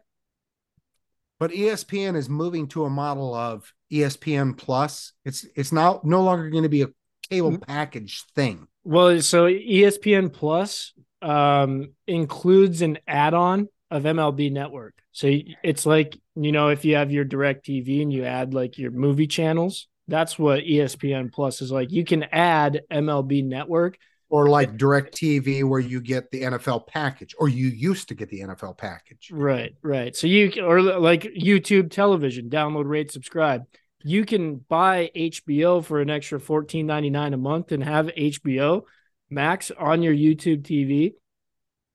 but ESPN is moving to a model of ESPN Plus. It's it's now no longer going to be a cable package thing. Well, so ESPN Plus um, includes an add-on of MLB Network. So it's like you know if you have your DirecTV and you add like your movie channels, that's what ESPN Plus is like. You can add MLB Network. or like direct TV where you get the NFL package, or you used to get the NFL package. Right, right. So you or like YouTube television, download, rate, subscribe. You can buy HBO for an extra fourteen ninety nine a month and have HBO Max on your YouTube TV.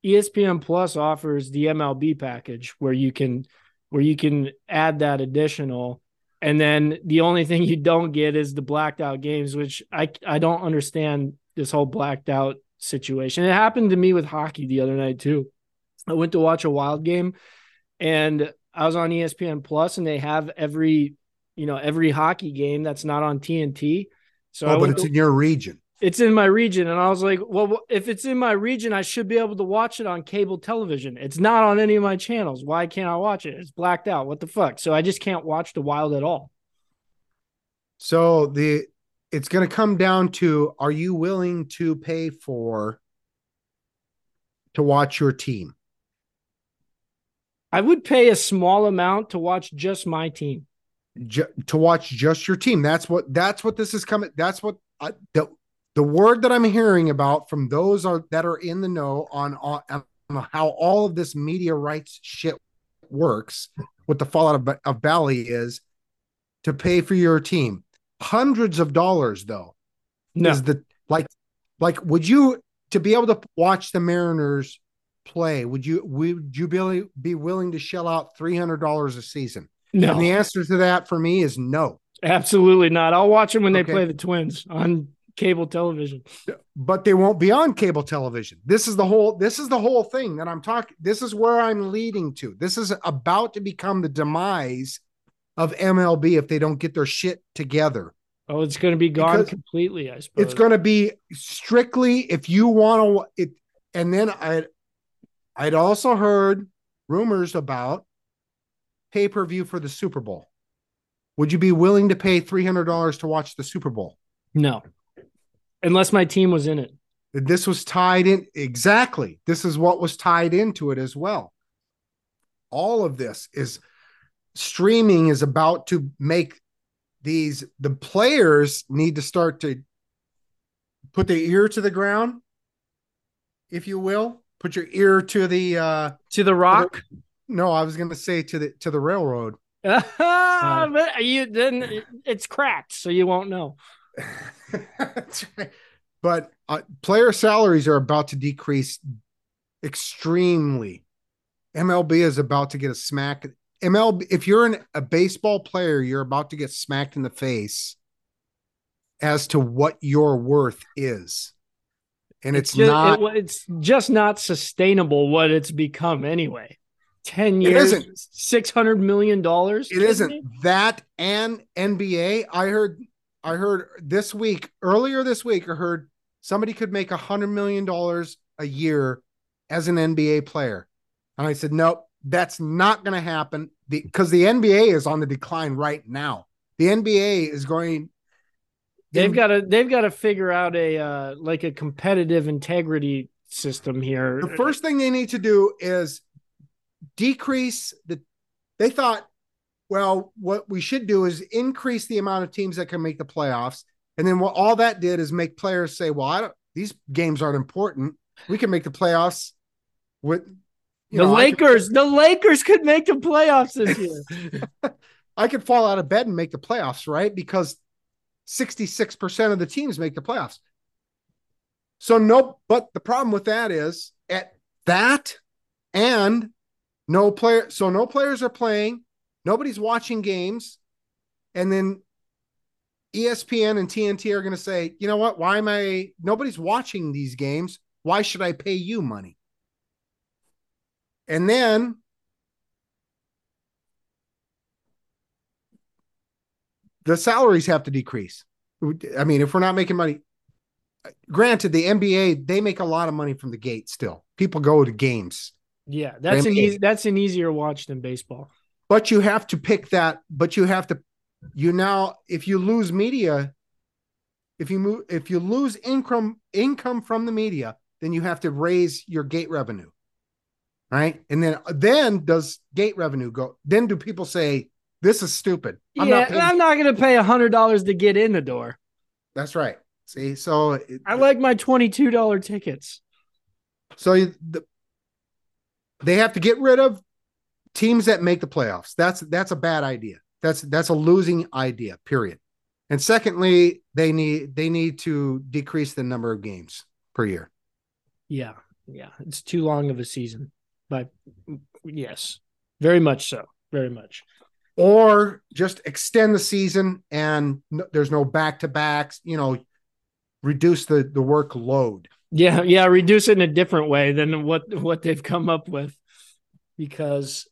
ESPN Plus offers the MLB package where you can where you can add that additional and then the only thing you don't get is the blacked out games which I I don't understand this whole blacked out situation. It happened to me with hockey the other night too. I went to watch a wild game and I was on ESPN Plus and they have every you know every hockey game that's not on TNT. So Oh, but it's in your region. it's in my region. And i was like well if it's in my region i should be able to watch it on cable television. It's not on any of my channels. Why can't i watch it? It's blacked out. What the fuck? So i just can't watch the wild at all. So the it's going to come down to are you willing to pay for to watch your team? i would pay a small amount to watch just my team Ju- to watch just your team. That's what that's what this is coming. That's what I, the the word that I'm hearing about from those are that are in the know on on how all of this media rights shit works, what the fallout of, of Bally is to pay for your team. Hundreds of dollars, though, No, is the like, like, would you to be able to watch the Mariners play? Would you would you be be willing to shell out three hundred dollars a season? No, And the answer to that for me is no. absolutely not. I'll watch them when they Okay. play the Twins on cable television. but they won't be on cable television. This is the whole this is the whole thing that I'm talking this is where I'm leading to. This is about to become the demise of MLB if they don't get their shit together. Oh, it's going to be gone Because completely. I suppose It's going to be strictly if you want to it and then I I'd also heard rumors about pay-per-view for the Super Bowl. Would you be willing to pay $300 to watch the Super Bowl? no, unless my team was in it. this was tied in exactly this is what was tied into it as well all of this is streaming is about to make these the players need to start to put their ear to the ground if you will put your ear to the uh To the Rock. No i was going to say to the to the railroad [LAUGHS] but you then it's cracked, so you won't know. Right. [LAUGHS] But uh, player salaries are about to decrease extremely. MLB is about to get a smack. MLB, if you're an, a baseball player, you're about to get smacked in the face as to what your worth is. And it's, ju- not, it- it's just not sustainable what it's become anyway. Ten years, isn't. six hundred million dollars. it isn't that and NBA. I heard, I heard this week, earlier this week, I heard somebody could make a hundred million dollars a year as an NBA player. And I said, nope, that's not going to happen because the NBA is on the decline right now. The NBA is going. They've got to they've got to figure out a uh, like a competitive integrity system here. the first thing they need to do is decrease the. They thought, well, what we should do is increase the amount of teams that can make the playoffs, and then what all that did is make players say, well, I don't. These games aren't important. We can make the playoffs with. the know, I could- Lakers, the Lakers could make the playoffs this year. [LAUGHS] I could fall out of bed and make the playoffs, right? Because 66% of the teams make the playoffs. So no, but the problem with that is at that and no player so no players are playing, nobody's watching games, and then ESPN and TNT are going to say, "You know what? Why am I nobody's watching these games? Why should I pay you money?" And then the salaries have to decrease. I mean, if we're not making money, granted, the NBA they make a lot of money from the gate. Still, people go to games, Yeah, that's an easy, that's an easier watch than baseball. but you have to pick that. But you have to, you now, if you lose media, if you move, if you lose income income from the media, then you have to raise your gate revenue, right? And then then does gate revenue go? Then do people say this is stupid? I'm yeah, not paying. I'm not going to pay a hundred dollars to get in the door. That's right. See, so it- I like my twenty two dollar tickets. So you- the, they have to get rid of teams that make the playoffs. That's that's a bad idea. That's that's a losing idea. Period. And secondly, they need they need to decrease the number of games per year. Yeah, yeah, it's too long of a season. But yes, very much so, very much. or just extend the season and no, there's no back to backs. You know, reduce the the workload. Yeah, yeah, reduce it in a different way than what what they've come up with, because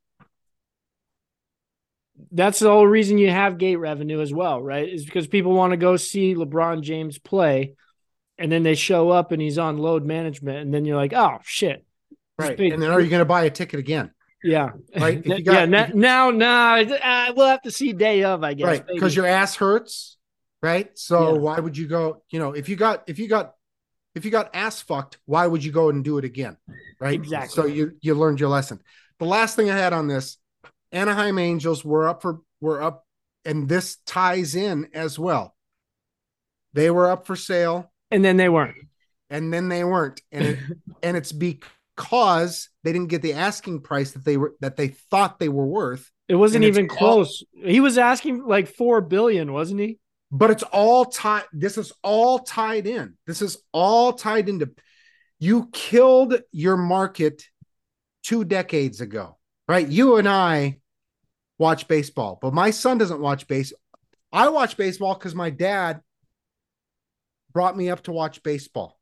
that's the whole reason you have gate revenue as well, right? Is because people want to go see LeBron James play, and then they show up and he's on load management, and then you're like, oh shit, Right. paid- And then are you going to buy a ticket again? yeah, Right, if [LAUGHS] you yeah. got- if- now, now, uh, we'll have to see day of, I guess, right because your ass hurts right so Yeah. why would you go you know if you got if you got if you got ass fucked why would you go and do it again right Exactly. so you you learned your lesson the last thing i had on this anaheim angels were up for were up and this ties in as well they were up for sale and then they weren't. and then they weren't and it, [LAUGHS] and it's because they didn't get the asking price that they were that they thought they were worth. It wasn't even all- close. He was asking like four billion, wasn't he? But it's all tied. This is all tied in. This is all tied into. You killed your market two decades ago, right? You and I watch baseball, but my son doesn't watch base. I watch baseball because my dad brought me up to watch baseball,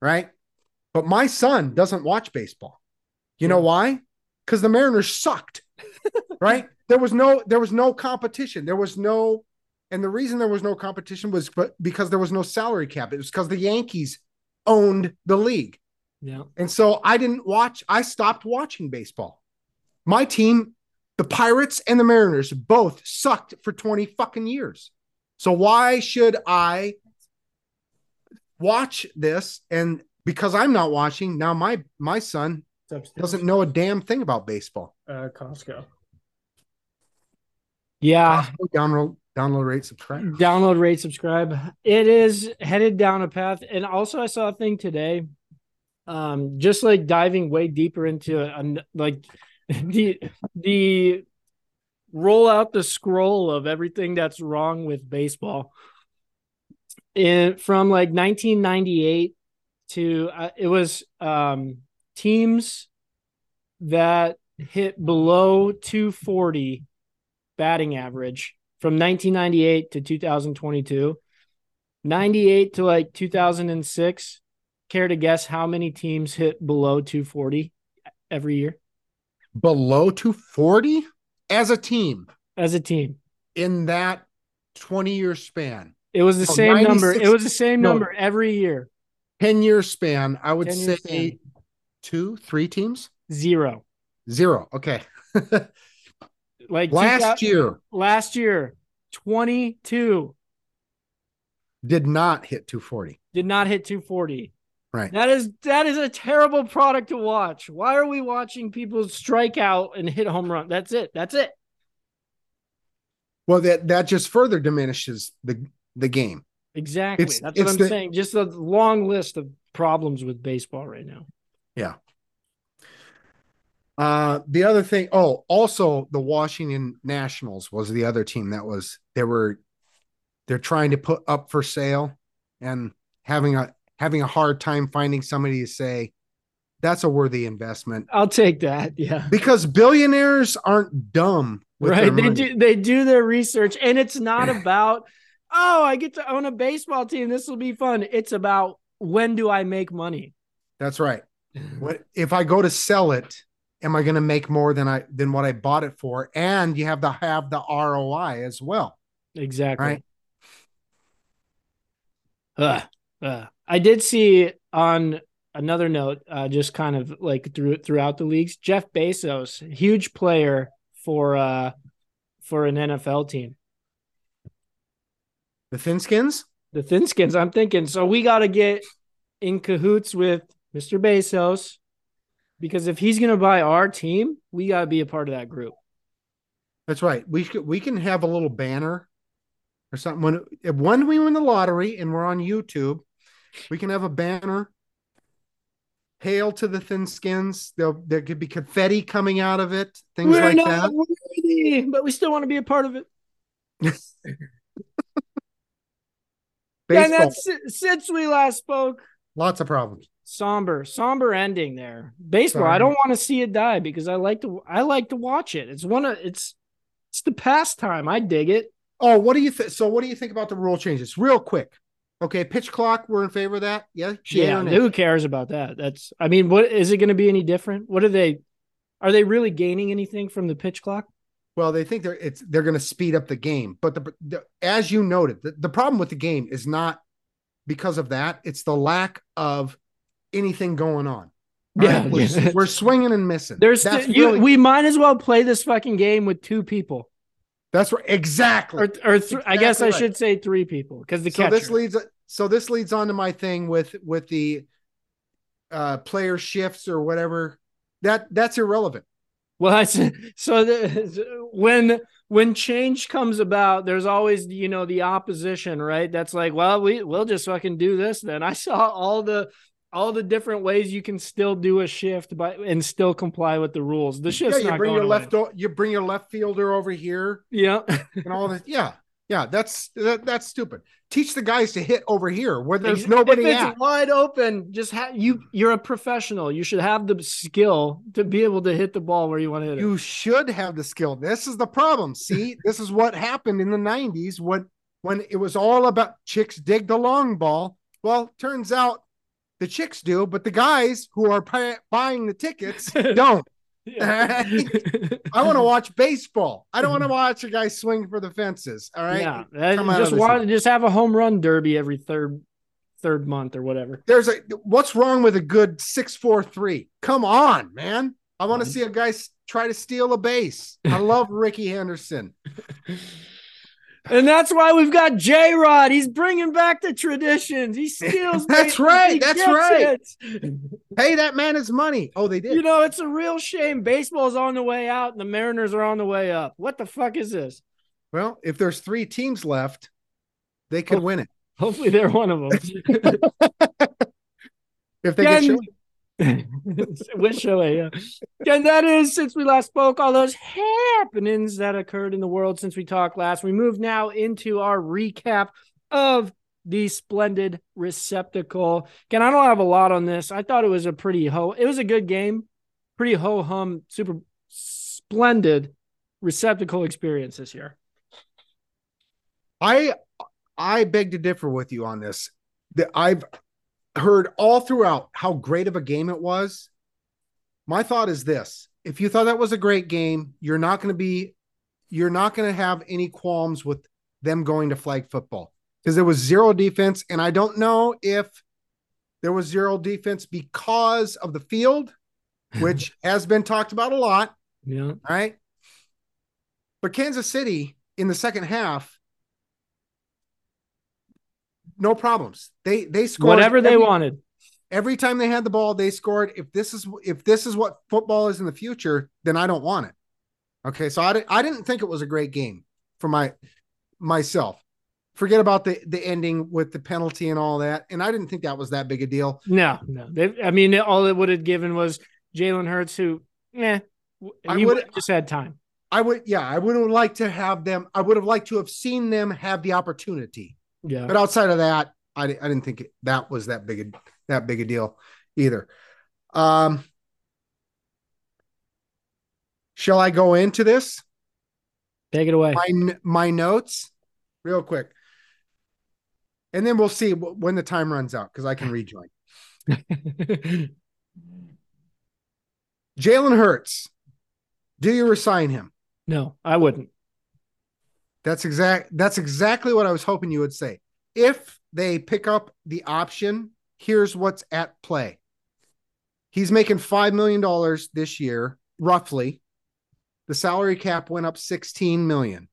right? But my son doesn't watch baseball. You know why? Because the Mariners sucked, [LAUGHS] right? There was no there was no competition. There was no, and the reason there was no competition was but because there was no salary cap. It was because the Yankees owned the league. Yeah. And so I didn't watch, I stopped watching baseball. My team, the Pirates and the Mariners, both sucked for 20 fucking years. So why should I watch this? And because I'm not watching, now my my son doesn't know a damn thing about baseball. uh, Costco. Yeah, Download, download rate, subscribe. download, rate, subscribe. It is headed down a path. And also, I saw a thing today, um, just like diving way deeper into an like [LAUGHS] the the roll out the scroll of everything that's wrong with baseball. In from like 1998 to uh, it was um teams that hit below 240 batting average from 1998 to 2022. 98 to like 2006. Care to guess how many teams hit below 240 every year Below 240 as a team as a team? in that 20 year span, It was the Oh, same number. It was the same no. number every year. 10 year span, I would say span. two, three teams, Zero. zero. Okay. [LAUGHS] Like Last 2000 year last year, 22 did not hit 240. did not hit 240. Right. That is that is a terrible product to watch. Why are we watching people strike out and hit home run? That's it. That's it. Well, that that just further diminishes the the game. Exactly. It's- That's what I'm the- saying. Just a long list of problems with baseball right now. Uh the other thing, oh, also the Washington Nationals was the other team that was they were they're trying to put up for sale and having a having a hard time finding somebody to say that's a worthy investment I'll take that. Yeah. because billionaires aren't dumb right. They do they do their research and it's not about oh, I get to own a baseball team. This will be fun. It's about when do I make money? That's right. [LAUGHS] What if I go to sell it? Am I going to make more than I than what I bought it for? And you have to have the ROI as well, Exactly. right? Ugh, ugh. I did see on another note, uh, just kind of like through throughout the leagues, Jeff Bezos, huge player for uh for an NFL team. The thin skins. The Thinskins, I'm thinking, so we got to get in cahoots with Mr. Bezos because if he's gonna buy our team, we got to be a part of that group. That's right. We could, we can have a little banner or something when if when we win the lottery and we're on YouTube, we can have a banner. Hail to the thin skins. There'll, there could be confetti coming out of it, things We're like that. worthy, but we still want to be a part of it. [LAUGHS] And that's since we last spoke. lots of problems. Somber somber ending there baseball i don't want to see it die because i like to i like to watch it it's one of it's it's the pastime i dig it Oh, what do you think? So, what do you think about the rule changes? Real quick. Okay, pitch clock. We're in favor of that. Yeah. Yay yeah who cares about that that's i mean what is it going to be any different what are they are they really gaining anything from the pitch clock Well, they think they're it's they're going to speed up the game, but the, the as you noted, the, the problem with the game is not because of that. It's the lack of anything going on. Yeah, we're, yeah. we're swinging and missing. there's that's you, we might as well play this fucking game with two people that's right exactly. or, or th- i guess i should say three people because the so catcher this leads so this leads on to my thing with with the uh player shifts or whatever. That that's irrelevant. Well, I said so. The, when when change comes about, there's always you know the opposition, right? That's like, well, we we'll just fucking do this. Then I saw all the all the different ways you can still do a shift, but and still comply with the rules. The Yeah, shift's you bring your away. left you bring your left fielder over here Yeah, [LAUGHS] and all this. Yeah. Yeah, that's that, that's stupid. Teach the guys to hit over here where there's If nobody it's at. wide open, just ha- you. You're a professional. You should have the skill to be able to hit the ball where you want to hit it. You should have the skill. This is the problem. See, [LAUGHS] this is what happened in the 90s when when it was all about chicks dig the long ball. Well, turns out the chicks do, but the guys who are buying the tickets [LAUGHS] don't. [LAUGHS] Yeah. [LAUGHS] I want to watch baseball. I don't want to mm-hmm. watch a guy swing for the fences. All right. Yeah, just want just have a home run derby every third third month or whatever. There's a what's wrong with a good six four three? Come on, man. I want to mm-hmm. see a guy try to steal a base. I love Rickey Henderson. And that's why we've got J Rod. He's bringing back the traditions. He steals. [LAUGHS] That's right, that's right. it. Pay that man his money. Oh, they did. You know, it's a real shame. Baseball's on the way out and the Mariners are on the way up. What the fuck is this? Well, if there's three teams left, they could Oh. win it. Hopefully they're one of them. [LAUGHS] If they Ken- get shown. With Shohei, yeah. And that is since we last spoke, all those happenings that occurred in the world since we talked last. We move now into our recap of the splendid receptacle. Again, I don't have a lot on this. I thought it was a pretty ho it was a good game, pretty ho hum, super splendid receptacle experience this year. I I beg to differ with you on this. That I've heard all throughout how great of a game it was. My thought is this: if you thought that was a great game, you're not going to be, you're not going to have any qualms with them going to flag football because there was zero defense, and I don't know if there was zero defense because of the field, [LAUGHS] which has been talked about a lot. Yeah. Right. But Kansas City in the second half, no problems. They they scored Whatever they wanted. Every time they had the ball, they scored. If this is if this is what football is in the future, then I don't want it. Okay, so I didn't I didn't think it was a great game for my myself. Forget about the the ending with the penalty and all that, and I didn't think that was that big a deal. No, no. They, I mean, all it would have given was Jalen Hurts, who, eh, he would have just had time. I would, yeah, I would have liked to have them. I would have liked to have seen them have the opportunity. Yeah. But outside of that, I, I didn't think it, that was that big a that big a deal either. Um, shall I go into this? Take it away. My my notes, real quick, and then we'll see when the time runs out because I can rejoin. [LAUGHS] Jalen Hurts, do you resign him? no, I wouldn't. That's exact. That's exactly what I was hoping you would say. If they pick up the option, here's what's at play. He's making five million dollars this year, roughly. The salary cap went up 16 million.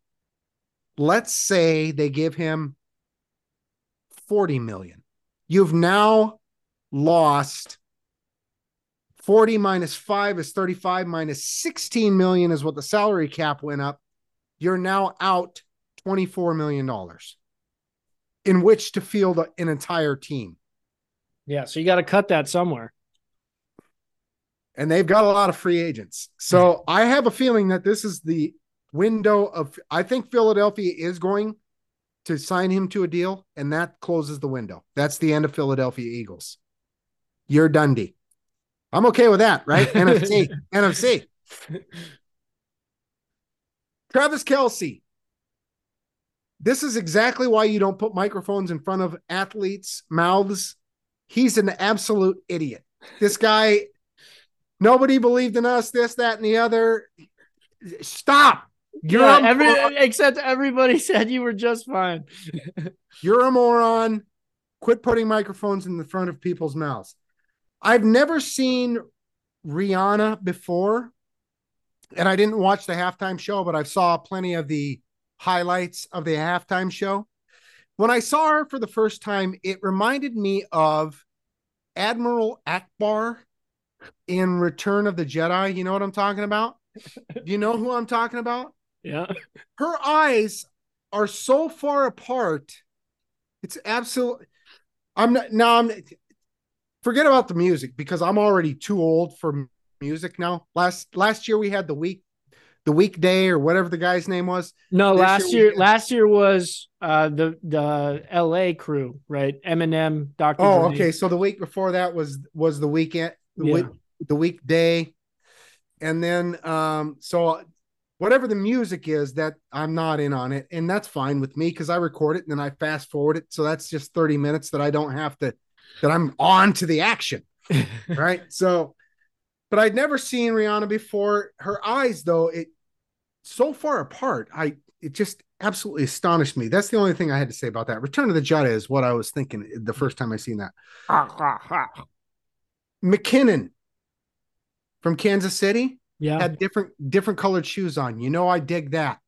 Let's say they give him 40 million. You've now lost 40 minus 5 is 35 minus 16 million is what the salary cap went up you're now out $24 million in which to field an entire team. Yeah. So you got to cut that somewhere. And they've got a lot of free agents. So I have a feeling that this is the window of, I think Philadelphia is going to sign him to a deal, and that closes the window. That's the end of Philadelphia Eagles. You're Dundee. I'm okay with that, right? [LAUGHS] NFC, NFC. [LAUGHS] Travis Kelce. This is exactly why you don't put microphones in front of athletes' mouths. He's an absolute idiot. This guy, nobody believed in us, this, that, and the other. Stop. You're, yeah, every, except everybody [LAUGHS] said you were just fine. You're a moron. Quit putting microphones in the front of people's mouths. I've never seen Rihanna before, and I didn't watch the halftime show, but I saw plenty of the highlights of the halftime show. When I saw her for the first time, it reminded me of Admiral Ackbar in Return of the Jedi. You know what I'm talking about? Do you know who I'm talking about? Yeah. her eyes are so far apart. It's absolute. I'm not now. I'm forget about the music because I'm already too old for music now. Last last year we had the week the weekday or whatever the guy's name was. No, This last year year, last year was uh the the L.A. crew, right? Eminem, Dr. Oh, Dre. okay. So the week before that was was the weekend the Yeah. week the weekday. And then um so whatever the music is that I'm not in on it and that's fine with me cuz I record it and then I fast forward it so that's just 30 minutes that I don't have to that I'm on to the action. [LAUGHS] right? So, but I'd never seen Rihanna before. Her eyes, though, it so far apart. I it just absolutely astonished me. That's the only thing I had to say about that. Return of the Jedi is what I was thinking the mm. first time I seen that. McKinnon from Kansas City yeah, had different different colored shoes on. You know, I dig that.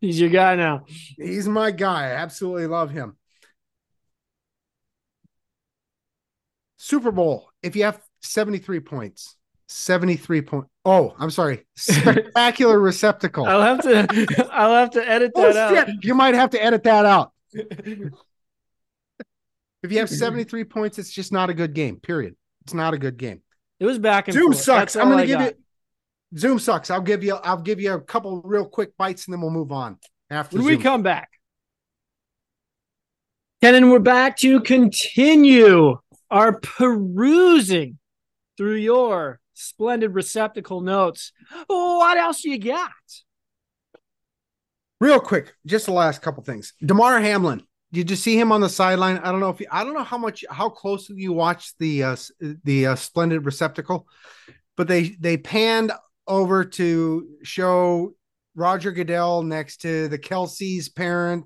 he's your guy now. He's my guy. I absolutely love him. Super Bowl. If you have 73 points, 73 point. Oh, I'm sorry. Spectacular receptacle. I'll have to [LAUGHS] I'll have to edit Oh, that out. shit. You might have to edit that out. [LAUGHS] If you have 73 points, it's just not a good game. Period. It's not a good game. It was back and Zoom forth. sucks. That's I'm gonna I give got. you Zoom sucks. I'll give you I'll give you a couple real quick bites and then we'll move on after we come back. Ken and we're back to continue our perusing through your splendid receptacle notes. What else you got? Real quick, just the last couple things. Damar Hamlin. Did you see him on the sideline? I don't know if you, I don't know how much how closely you watched the uh, the uh, splendid receptacle, but they they panned over to show Roger Goodell next to the Kelce's parent,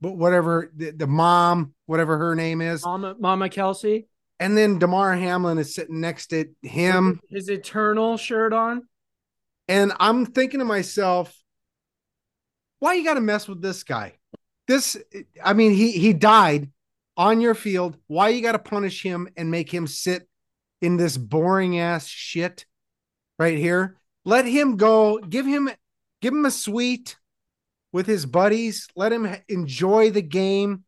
but whatever the, the mom, whatever her name is, Mama, Mama Kelce, and then Damar Hamlin is sitting next to him, his eternal shirt on. and I'm thinking to myself, why you got to mess with this guy? This, I mean, he he died on your field. Why you got to punish him and make him sit in this boring ass shit right here? Let him go. Give him give him a suite with his buddies. Let him enjoy the game.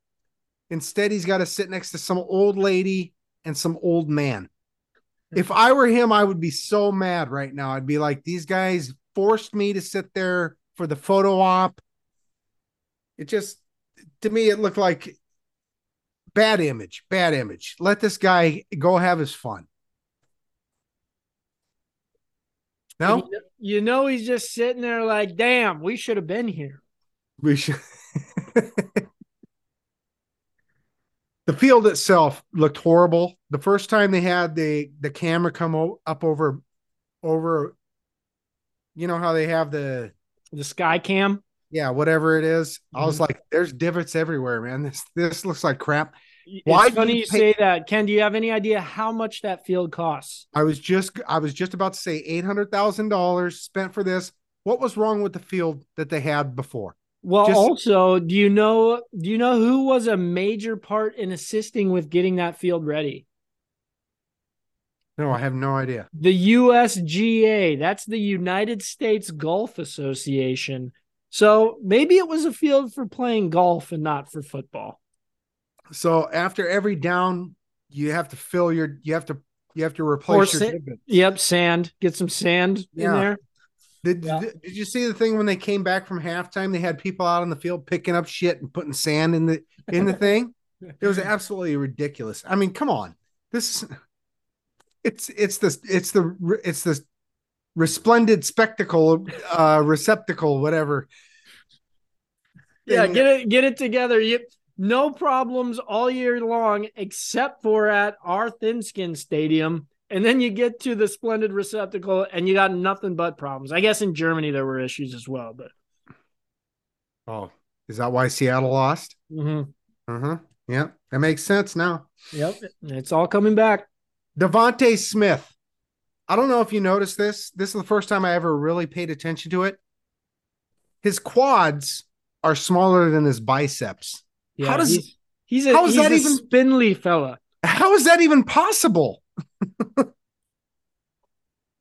Instead, he's got to sit next to some old lady and some old man. If hmm. I were him, I would be so mad right now. I'd be like, these guys forced me to sit there for the photo op. It just, to me, it looked like bad image, bad image. Let this guy go have his fun. No, You know- he's just sitting there like, damn, we should have been here. we should. [LAUGHS] the field itself looked horrible. The first time they had the the camera come o- up over over, you know how they have the The sky cam. yeah whatever it is. I was Mhm. like, there's divots everywhere, man. This this looks like crap. It's Why do funny you you pay- say that. Ken, do you have any idea how much that field costs? I was just I was just about to say eight hundred thousand dollars spent for this. What was wrong with the field that they had before? Well, Just- also, do you know do you know who was a major part in assisting with getting that field ready? No, I have no idea. The USGA, that's the United States Golf Association. So maybe it was a field for playing golf and not for football. So after every down, you have to fill your you have to you have to Or replace your sa- divots. Yep, sand. Get some sand in there. Did, Yeah. did did you see the thing when they came back from halftime? They had people out on the field picking up shit and putting sand in the in the thing. It was [LAUGHS] absolutely ridiculous. I mean, come on. This it's it's the it's the it's the resplendent spectacle uh receptacle whatever. Yeah, thing. get it get it together. You no problems all year long except for at our thin skin stadium. And then you get to the splendid receptacle and you got nothing but problems. I guess in Germany there were issues as well, but Oh, is that why Seattle lost? Mm-hmm. Uh-huh. Yeah, that makes sense now. yep, it's all coming back. DeVonta Smith. I don't know if you noticed this. This is the first time I ever really paid attention to it. His quads are smaller than his biceps. Yeah, How does- he's, he's a, how is he's that even- spindly fella? How is that even possible? [LAUGHS]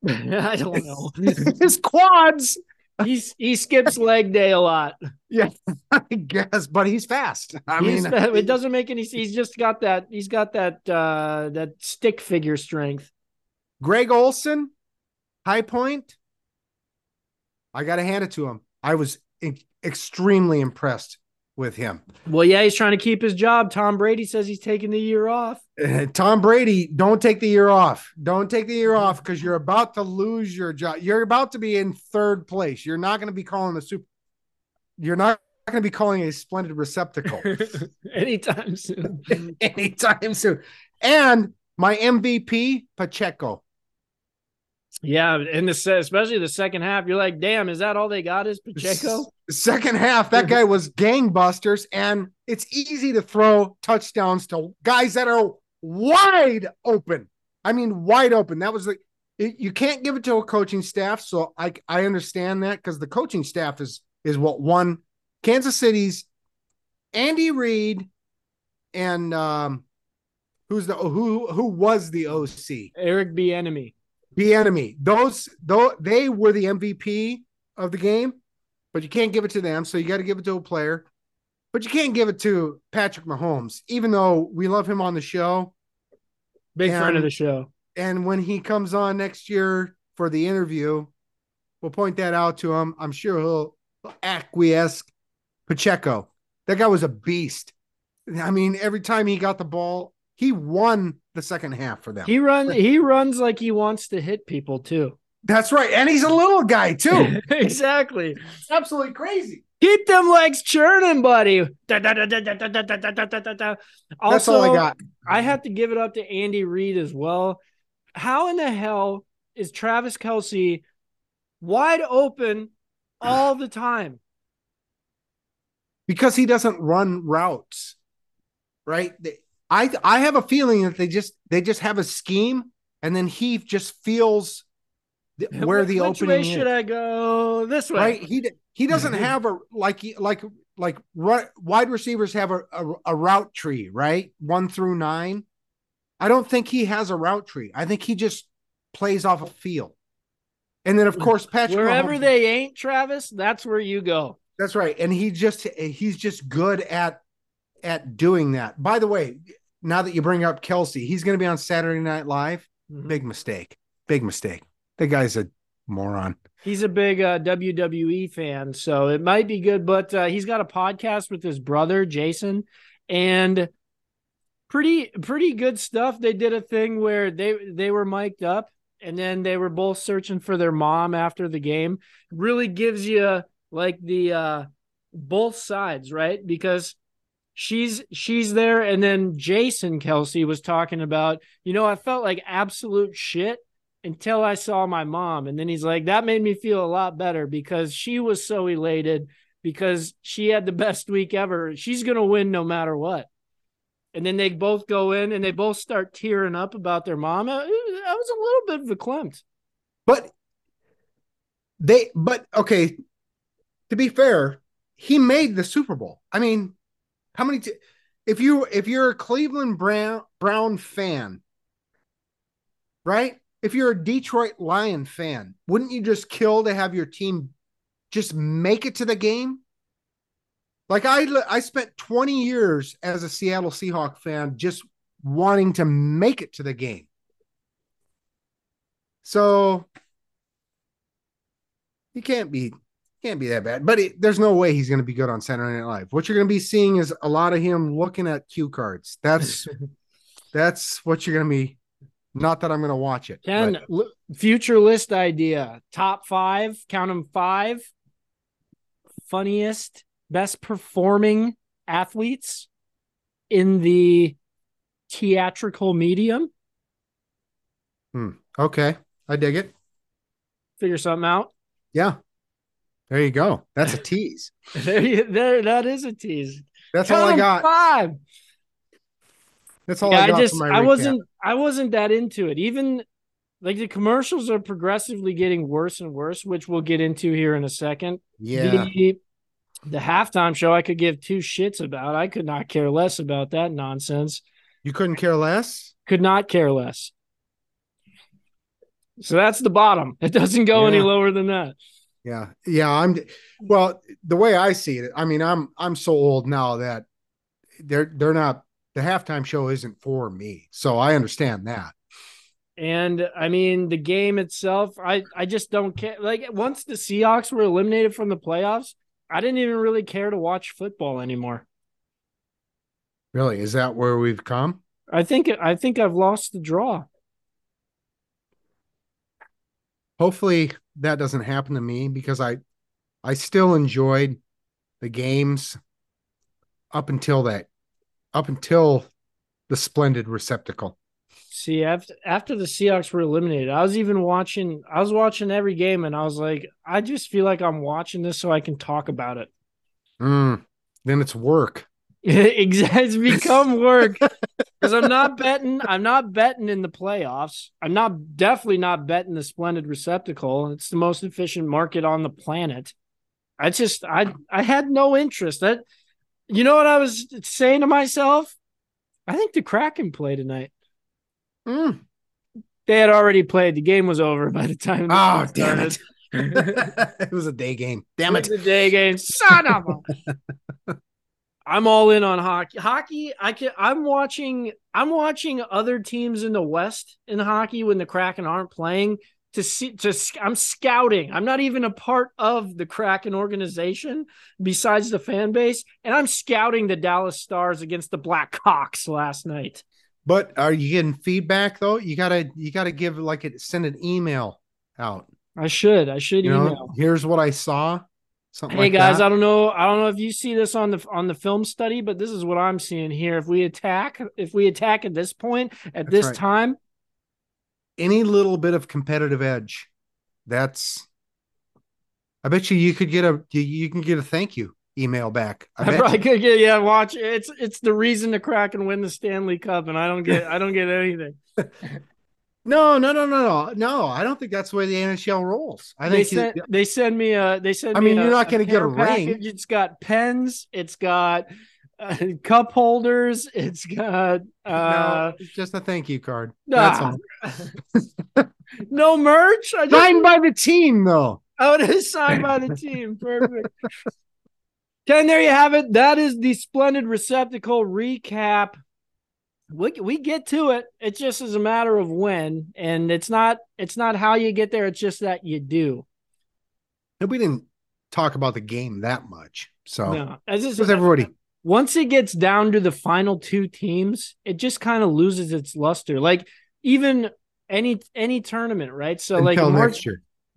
I don't know. [LAUGHS] his quads He's he skips leg day a lot. Yeah, [LAUGHS] I guess, but he's fast. I He's mean, it doesn't make any. He's just got that. He's got that. uh That stick figure strength. Greg Olsen, High Point. I got to hand it to him. I was e- extremely impressed with him. Well, yeah, he's trying to keep his job. Tom Brady says he's taking the year off. [LAUGHS] Tom Brady, don't take the year off. Don't take the year off because you're about to lose your job. You're about to be in third place. You're not going to be calling the super. You're not going to be calling a splendid receptacle [LAUGHS] Anytime soon. [LAUGHS] anytime soon. And my MVP, Pacheco. Yeah, and the se- especially the second half, you're like, damn, is that all they got? Is Pacheco? Second half, that guy was gangbusters, and it's easy to throw touchdowns to guys that are wide open. I mean, wide open. That was like it- you can't give it to a coaching staff. So I I understand that because the coaching staff is is what won Kansas City's Andy Reid and um who's the who who was the OC Eric Bieniemy. The enemy. Those though they were the MVP of the game, but you can't give it to them. So you got to give it to a player. But you can't give it to Patrick Mahomes, even though we love him on the show. Big friend of the show. And when he comes on next year for the interview, we'll point that out to him. I'm sure he'll acquiesce. Pacheco, that guy was a beast. I mean, every time he got the ball, he won the second half for them. He runs he runs like he wants to hit people too. That's right. And he's a little guy too. exactly. It's absolutely crazy. Keep them legs churning, buddy. That's also, all I got. I have to give it up to Andy Reid as well. How in the hell is Travis Kelce wide open all the time? Because he doesn't run routes, right? I I have a feeling that they just they just have a scheme, and then he just feels th- [LAUGHS] where the Which opening way is. should I go? This way. right? He he doesn't mm-hmm. have a like like like wide receivers have a, a a route tree, right? One through nine. I don't think he has a route tree. I think he just plays off a feel. And then of mm-hmm. course Patrick Wherever Mahomes- they ain't, Travis, that's where you go. That's right. And he just he's just good at at doing that. By the way, now that you bring up Kelce, he's going to be on Saturday Night Live. Big mistake. Big mistake. The guy's a moron. He's a big uh, WWE fan, so it might be good. But uh, he's got a podcast with his brother Jason, and pretty pretty good stuff. They did a thing where they they were mic'd up, and then they were both searching for their mom after the game. Really gives you like the uh, both sides, right? Because she's she's there, and then Jason Kelce was talking about, you know, I felt like absolute shit until I saw my mom. And then he's like, that made me feel a lot better because she was so elated because she had the best week ever. She's going to win no matter what. And then they both go in and they both start tearing up about their mom. I, was a little bit verklempt. But they but okay, to be fair, he made the Super Bowl. I mean, how many t- if you if you're a Cleveland Brown Brown fan, right? If you're a Detroit Lion fan, wouldn't you just kill to have your team just make it to the game? Like I I spent 20 years as a Seattle Seahawk fan just wanting to make it to the game. So he can't be can't be that bad. But it, there's no way he's going to be good on Saturday Night Live. What you're going to be seeing is a lot of him looking at cue cards. That's [LAUGHS] that's what you're going to be. Not that I'm going to watch it. Ken, l- future list idea top five, count them five funniest, best performing athletes in the theatrical medium. Hmm. Okay, I dig it. Figure something out. Yeah, there you go. That's a [LAUGHS] tease. There, you, there, that is a tease. That's Count all I got. Five. That's all yeah, I I, just, I recap. wasn't, I wasn't that into it. Even like the commercials are progressively getting worse and worse, which we'll get into here in a second. Yeah, The, the halftime show, I could give two shits about. I could not care less about that nonsense. you couldn't care less. Could not care less. So that's the bottom. It doesn't go any lower than that. Yeah. Yeah. I'm well, the way I see it, I mean, I'm I'm so old now that they're they're not the halftime show isn't for me. So I understand that. And I mean, the game itself, I I just don't care. Like once the Seahawks were eliminated from the playoffs, I didn't even really care to watch football anymore. Really? Is that where we've come? I think I think I've lost the draw. Hopefully that doesn't happen to me because I I still enjoyed the games up until that up until the splendid receptacle. See, after after the Seahawks were eliminated, I was even watching. I was watching every game, and I was like, I just feel like I'm watching this so I can talk about it. Mm, then it's work. [LAUGHS] exactly, it's become work [LAUGHS] because I'm not betting. I'm not betting in the playoffs. I'm not definitely not betting the splendid receptacle. It's the most efficient market on the planet. I just I I had no interest. That you know what I was saying to myself. I think the Kraken play tonight. Mm. They had already played. The game was over by the time. Oh, [LAUGHS] damn it. it was a day game. Damn it. It's a day game. Son of a. I'm all in on hockey. Hockey, I can. I'm watching. I'm watching other teams in the West in hockey when the Kraken aren't playing to see. To I'm scouting. I'm not even a part of the Kraken organization besides the fan base, and I'm scouting the Dallas Stars against the Blackhawks last night. But are you getting feedback though? You gotta you gotta give like it send an email out. I should. I should You know, email. here's what I saw. Something Hey like guys, that. I don't know. I don't know if you see this on the on the film study, but this is what I'm seeing here. If we attack, if we attack at this point at That's this right. time, any little bit of competitive edge. That's I bet you you could get a you, you can get a thank you email back. I [LAUGHS] I, bet probably you. could get yeah. Watch it's it's the reason to Kraken win the Stanley Cup, and I don't get I don't get anything. [LAUGHS] No, no, no, no, no. No, I don't think that's the way the NHL rolls. I they think you- send they send me a they send. I mean, a- you're not gonna get a ring. package. It's got pens. It's got uh, [LAUGHS] cup holders. It's got uh no, it's just a thank you card. That's ah, all. [LAUGHS] no merch. I just, Signed by the team though. Oh, it is signed by the [LAUGHS] team. Perfect. Ken, there you have it. That is the splendid receptacle recap. We we get to it. It's just as a matter of when, and it's not it's not how you get there. It's just that you do. We didn't talk about the game that much. So No, as just, everybody once it gets down to the final two teams, it just kind of loses its luster. Like even any any tournament, right? So like March.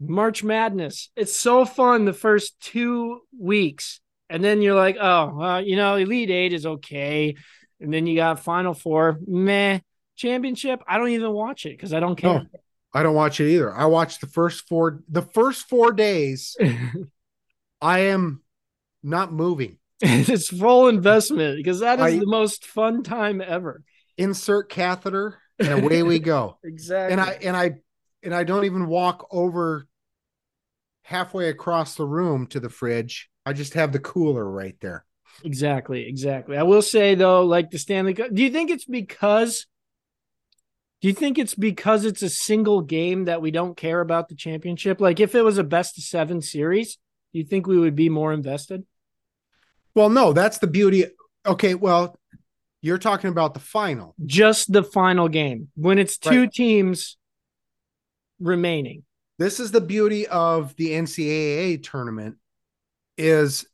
March Madness. It's so fun the first two weeks. And then you're like, oh, well, you know, Elite Eight is okay. And then you got Final Four, meh. Championship, I don't even watch it because I don't care. No, I don't watch it either. I watched the first four the first four days. [LAUGHS] I am not moving. [LAUGHS] it's full investment because that is I- the most fun time ever. Insert catheter and away we go. [LAUGHS] Exactly. And I and I and I don't even walk over halfway across the room to the fridge. I just have the cooler right there. Exactly, exactly. I will say though, like the Stanley Cup, do you think it's because do you think it's because it's a single game that we don't care about the championship? Like if it was a best of seven series, do you think we would be more invested? Well, no, that's the beauty. Okay, well, you're talking about the final. Just the final game when it's two Right. teams remaining. This is the beauty of the NCAA tournament is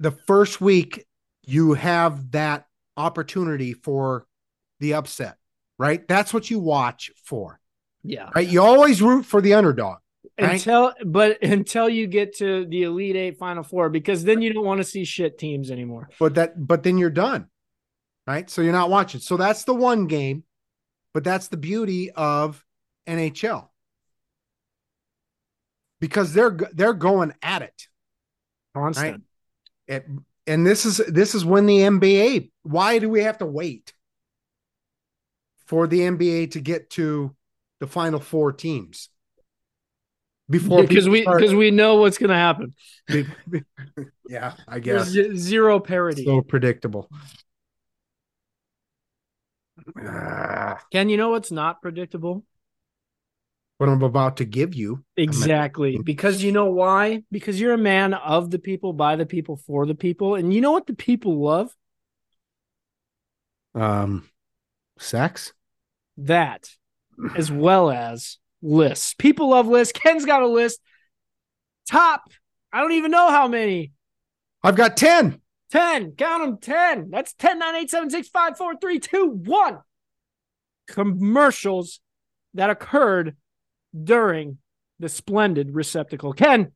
the first week you have that opportunity for the upset, right? That's what you watch for, Yeah. right? You always root for the underdog. right? Until but until you get to the Elite Eight Final Four, because then you don't want to see shit teams anymore. but that but then you're done right so you're not watching so that's the one game but that's the beauty of nhl because they're they're going at it Constant. It- and this is this is when the nba why do we have to wait for the nba to get to the final four teams before Because we because we know what's gonna happen. yeah i guess z- zero parity. so predictable. Ken, you know what's not predictable? What I'm about to give you. Exactly. Because you know why? Because you're a man of the people, by the people, for the people. And you know what the people love? Um, sex. That, as well as lists. People love lists. Ken's got a list. Top, I don't even know how many. I've got 10. 10. Count them 10. That's 10, 9, 8, 7, 6, 5, 4, 3, 2, 1. Commercials that occurred during the splendid receptacle. Ken,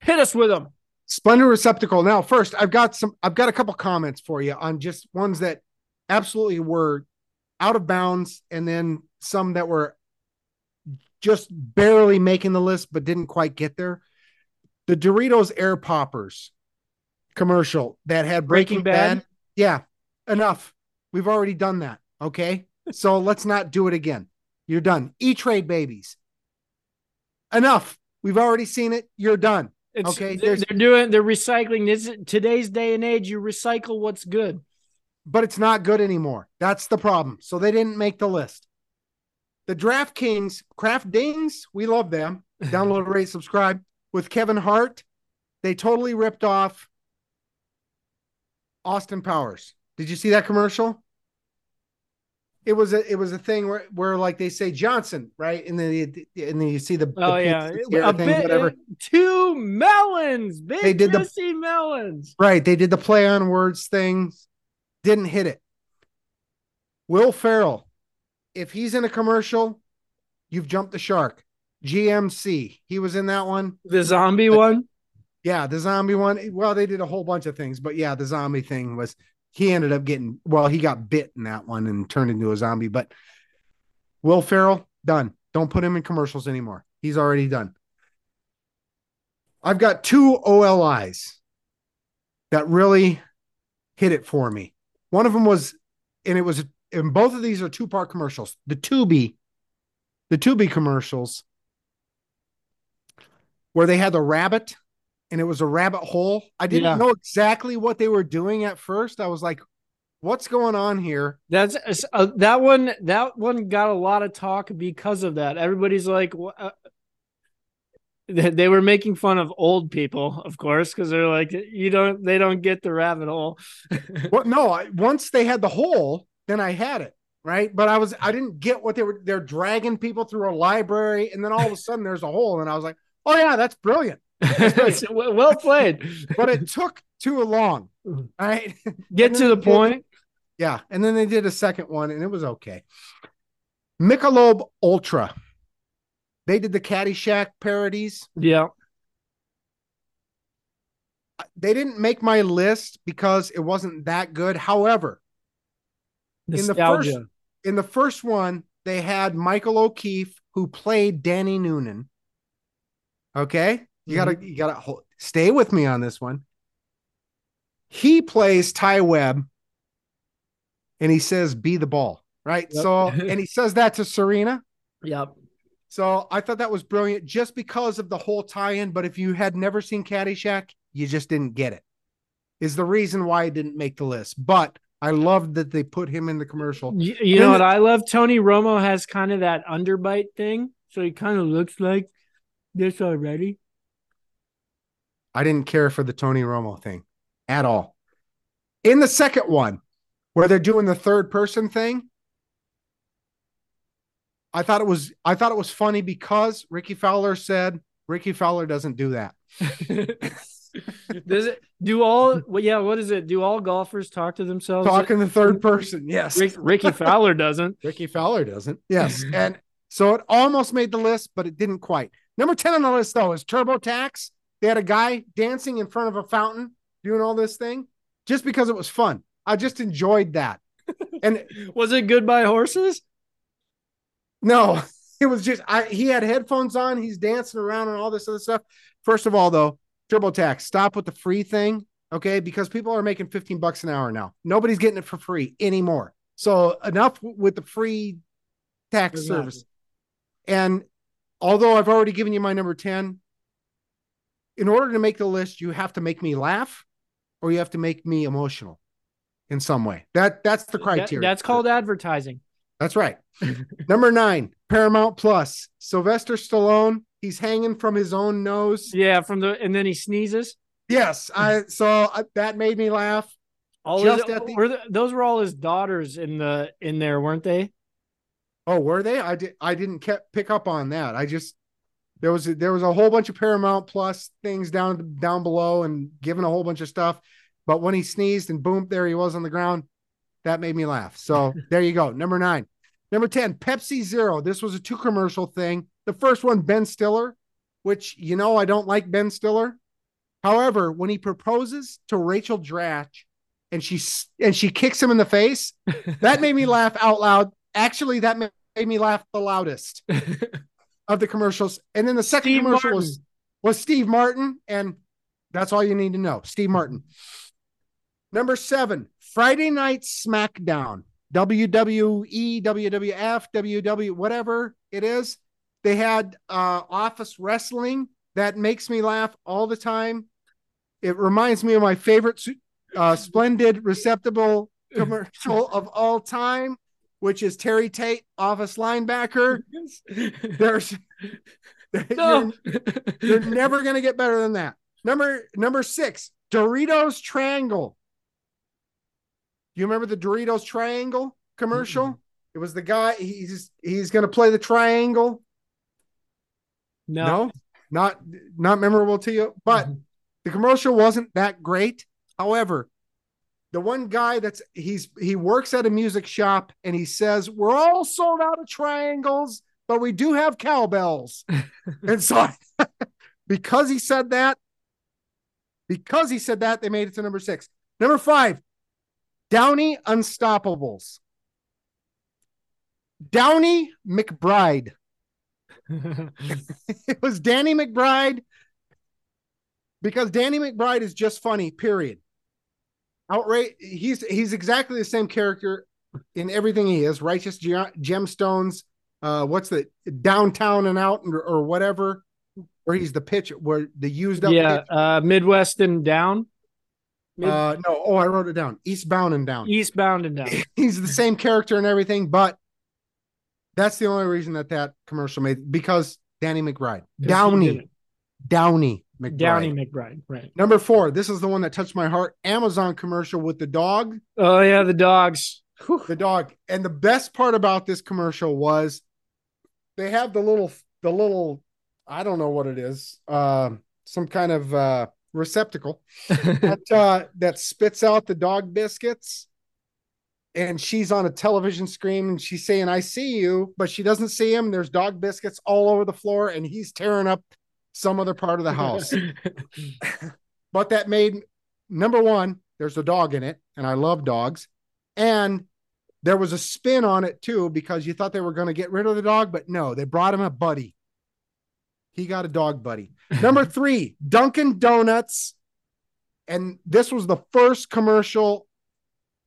hit us with them. Splendid receptacle. Now, first, I've got some, I've got a couple comments for you on just ones that absolutely were out of bounds, and then some that were just barely making the list but didn't quite get there. The Doritos Air Poppers commercial that had Breaking, Breaking Bad? Bad. Yeah, enough. We've already done that. Okay. [LAUGHS] so let's not do it again. You're done. E Trade babies. Enough. We've already seen it. You're done. It's, Okay, they're, they're doing, they're recycling. This today's day and age. You recycle what's good. but it's not good anymore. That's the problem. So they didn't make the list. The DraftKings Craft Dings, we love them. [LAUGHS] Download, rate, subscribe. With Kevin Hart, they totally ripped off Austin Powers. Did you see that commercial? It was a it was a thing where where like they say Johnson, right? And then you, and then you see the, the Oh yeah, a thing, bit, whatever. two melons, big They did the- melons. Right. They did the play on words things, didn't hit it. Will Ferrell, if he's in a commercial, you've jumped the shark. GMC, he was in that one. The zombie one. Yeah, the zombie one. Well, they did a whole bunch of things, but yeah, the zombie thing was he ended up getting well, he got bit in that one and turned into a zombie. But Will Ferrell, done. Don't put him in commercials anymore. He's already done. I've got two OLIs that really hit it for me. One of them was, and it was, and both of these are two part commercials. The Tubi, the Tubi commercials, where they had the rabbit and it was a rabbit hole. I didn't Yeah. know exactly what they were doing at first. I was like, what's going on here? That's uh, that one. That one got a lot of talk because of that. Everybody's like, wha- uh, they they were making fun of old people, of course, because they're like, you don't, they don't get the rabbit hole. [LAUGHS] Well, no, I, once they had the hole, then I had it. Right. But I was, I didn't get what they were, they're dragging people through a library. And then all of a sudden there's a hole. And I was like, oh, yeah, that's brilliant. [LAUGHS] well played. But it took too long. [LAUGHS] Right. Get to the they did- point. Yeah. And then they did a second one and it was okay. Michelob Ultra. They did the Caddyshack parodies. Yeah. They didn't make my list because it wasn't that good. However, In the first- in the first one, they had Michael O'Keefe who played Danny Noonan. Okay, you gotta mm-hmm. you gotta hold, stay with me on this one. He plays Ty Webb, and he says, "Be the ball." Right. Yep. So, [LAUGHS] and he says that to Serena. Yep. So I thought that was brilliant just because of the whole tie-in. But if you had never seen Caddyshack, you just didn't get it. Is the reason why it didn't make the list. But I loved that they put him in the commercial. You, you know what I love? Tony Romo has kind of that underbite thing, so he kind of looks like this already. I didn't care for the Tony Romo thing at all. In the second one, where they're doing the third person thing, I thought it was I thought it was funny because Rickie Fowler said Rickie Fowler doesn't do that. [LAUGHS] Does it do all? Well, yeah. What is it? Do all golfers talk to themselves? Talk in the third person, yes. Rick, Rickie Fowler doesn't. [LAUGHS] Rickie Fowler doesn't. Yes. and so it almost made the list, but it didn't quite. Number 10 on the list, though, is TurboTax. They had a guy dancing in front of a fountain doing all this thing just because it was fun. I just enjoyed that. And [LAUGHS] Was it Goodbye Horses? no, [LAUGHS] it was just I he had headphones on, he's dancing around and all this other stuff. First of all, though, TurboTax, stop with the free thing, okay? Because people are making 15 bucks an hour now. Nobody's getting it for free anymore. So enough with the free tax Exactly. service. And although I've already given you my number 10, in order to make the list, you have to make me laugh or you have to make me emotional in some way. That that's the That- criteria. that's called advertising. That's right. [LAUGHS] Number nine, Paramount Plus. Sylvester Stallone. He's hanging from his own nose. Yeah, from the and then he sneezes. Yes, I hmm. so I, uh, that made me laugh. All Just his, the- were the- those were all his daughters in the in there, weren't they? Oh, were they? I did. I didn't kept pick up on that. I just there was a, there was a whole bunch of Paramount Plus things down down below and given a whole bunch of stuff. But when he sneezed and boom, there he was on the ground. That made me laugh. So [LAUGHS] there you go. Number nine. Number 10, Pepsi Zero. This was a two commercial thing. The first one, Ben Stiller, which you know I don't like Ben Stiller. However, when he proposes to Rachel Dratch and she and she kicks him in the face, that made me [LAUGHS] laugh out loud. Actually, that made me laugh the loudest [LAUGHS] of the commercials. And then the second Steve commercial Martin. was was Steve Martin, and that's all you need to know. Steve Martin. Number seven, Friday Night SmackDown, WWE, WWF, WW, whatever it is. They had uh, Office Wrestling that makes me laugh all the time. It reminds me of my favorite uh, Splendid Receptacle [LAUGHS] commercial of all time, which is Terry Tate, Office linebacker. There's no. you're, [LAUGHS] you're never gonna get better than that. Number number six, Doritos Triangle. Do you remember the Doritos Triangle commercial? It was the guy. He's he's gonna play the triangle. no. No, not not memorable to you. But mm-hmm. the commercial wasn't that great. However, the one guy that's he's he works at a music shop and he says we're all sold out of triangles, but we do have cowbells. [LAUGHS] and so [LAUGHS] because he said that, because he said that, they made it to number six. Number five, Downey Unstoppables. Downey McBride. [LAUGHS] it was Danny McBride because Danny McBride is just funny, period. Outright, he's he's exactly the same character in everything he is. Righteous gemstones, uh, what's the downtown and out or, or whatever, where he's the pitch where the used up. yeah, pitch. uh, Midwest and down, Mid- Uh, no, oh, I wrote it down. Eastbound and down. eastbound and down. [LAUGHS] he's the same character and everything, but that's the only reason that that commercial made because Danny McBride, Downey. Downey McBride. Downey McBride, right? Number four, this is the one that touched my heart. Amazon commercial with the dog, Oh yeah, the dogs. Whew. the dog, and the best part about this commercial was they have the little, the little, I don't know what it is, uh, some kind of uh, receptacle [LAUGHS] that uh, that spits out the dog biscuits. And she's on a television screen and she's saying, I see you, but she doesn't see him. There's dog biscuits all over the floor and he's tearing up some other part of the house. [LAUGHS] but that made number one, there's a dog in it, and I love dogs. And there was a spin on it too, because you thought they were going to get rid of the dog, but no, they brought him a buddy. He got a dog buddy. [LAUGHS] Number three, Dunkin' Donuts. And this was the first commercial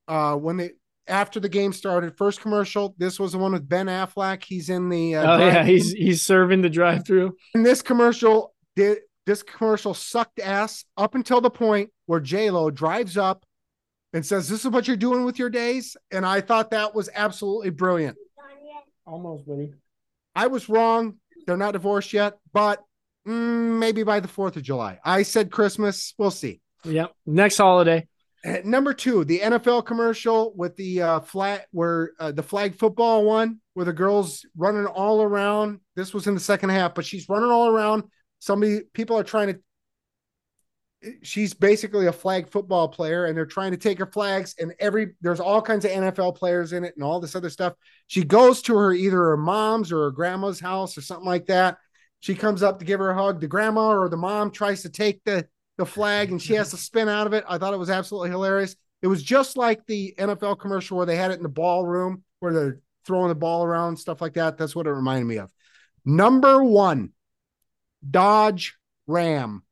uh when they after the game started. First commercial. This was the one with Ben Affleck. He's in the uh, oh yeah, drive-thru he's he's serving the drive-through. And this commercial did this commercial sucked ass up until the point where J Lo drives up and says, "This is what you're doing with your days," and I thought that was absolutely brilliant. Almost, buddy. I was wrong; they're not divorced yet, but mm, maybe by the Fourth of July. I said Christmas. We'll see. Yep. Next holiday. Uh, Number two, the NFL commercial with the uh, flat where uh, the flag football one, where the girls running all around. This was in the second half, but she's running all around. Somebody, people are trying to. She's basically a flag football player, and they're trying to take her flags. And every there's all kinds of NFL players in it, and all this other stuff. She goes to her either her mom's or her grandma's house or something like that. She comes up to give her a hug. The grandma or the mom tries to take the the flag and she has to spin out of it. I thought it was absolutely hilarious. It was just like the NFL commercial where they had it in the ballroom where they're throwing the ball around, stuff like that. That's what it reminded me of. Number one, Dodge Ram.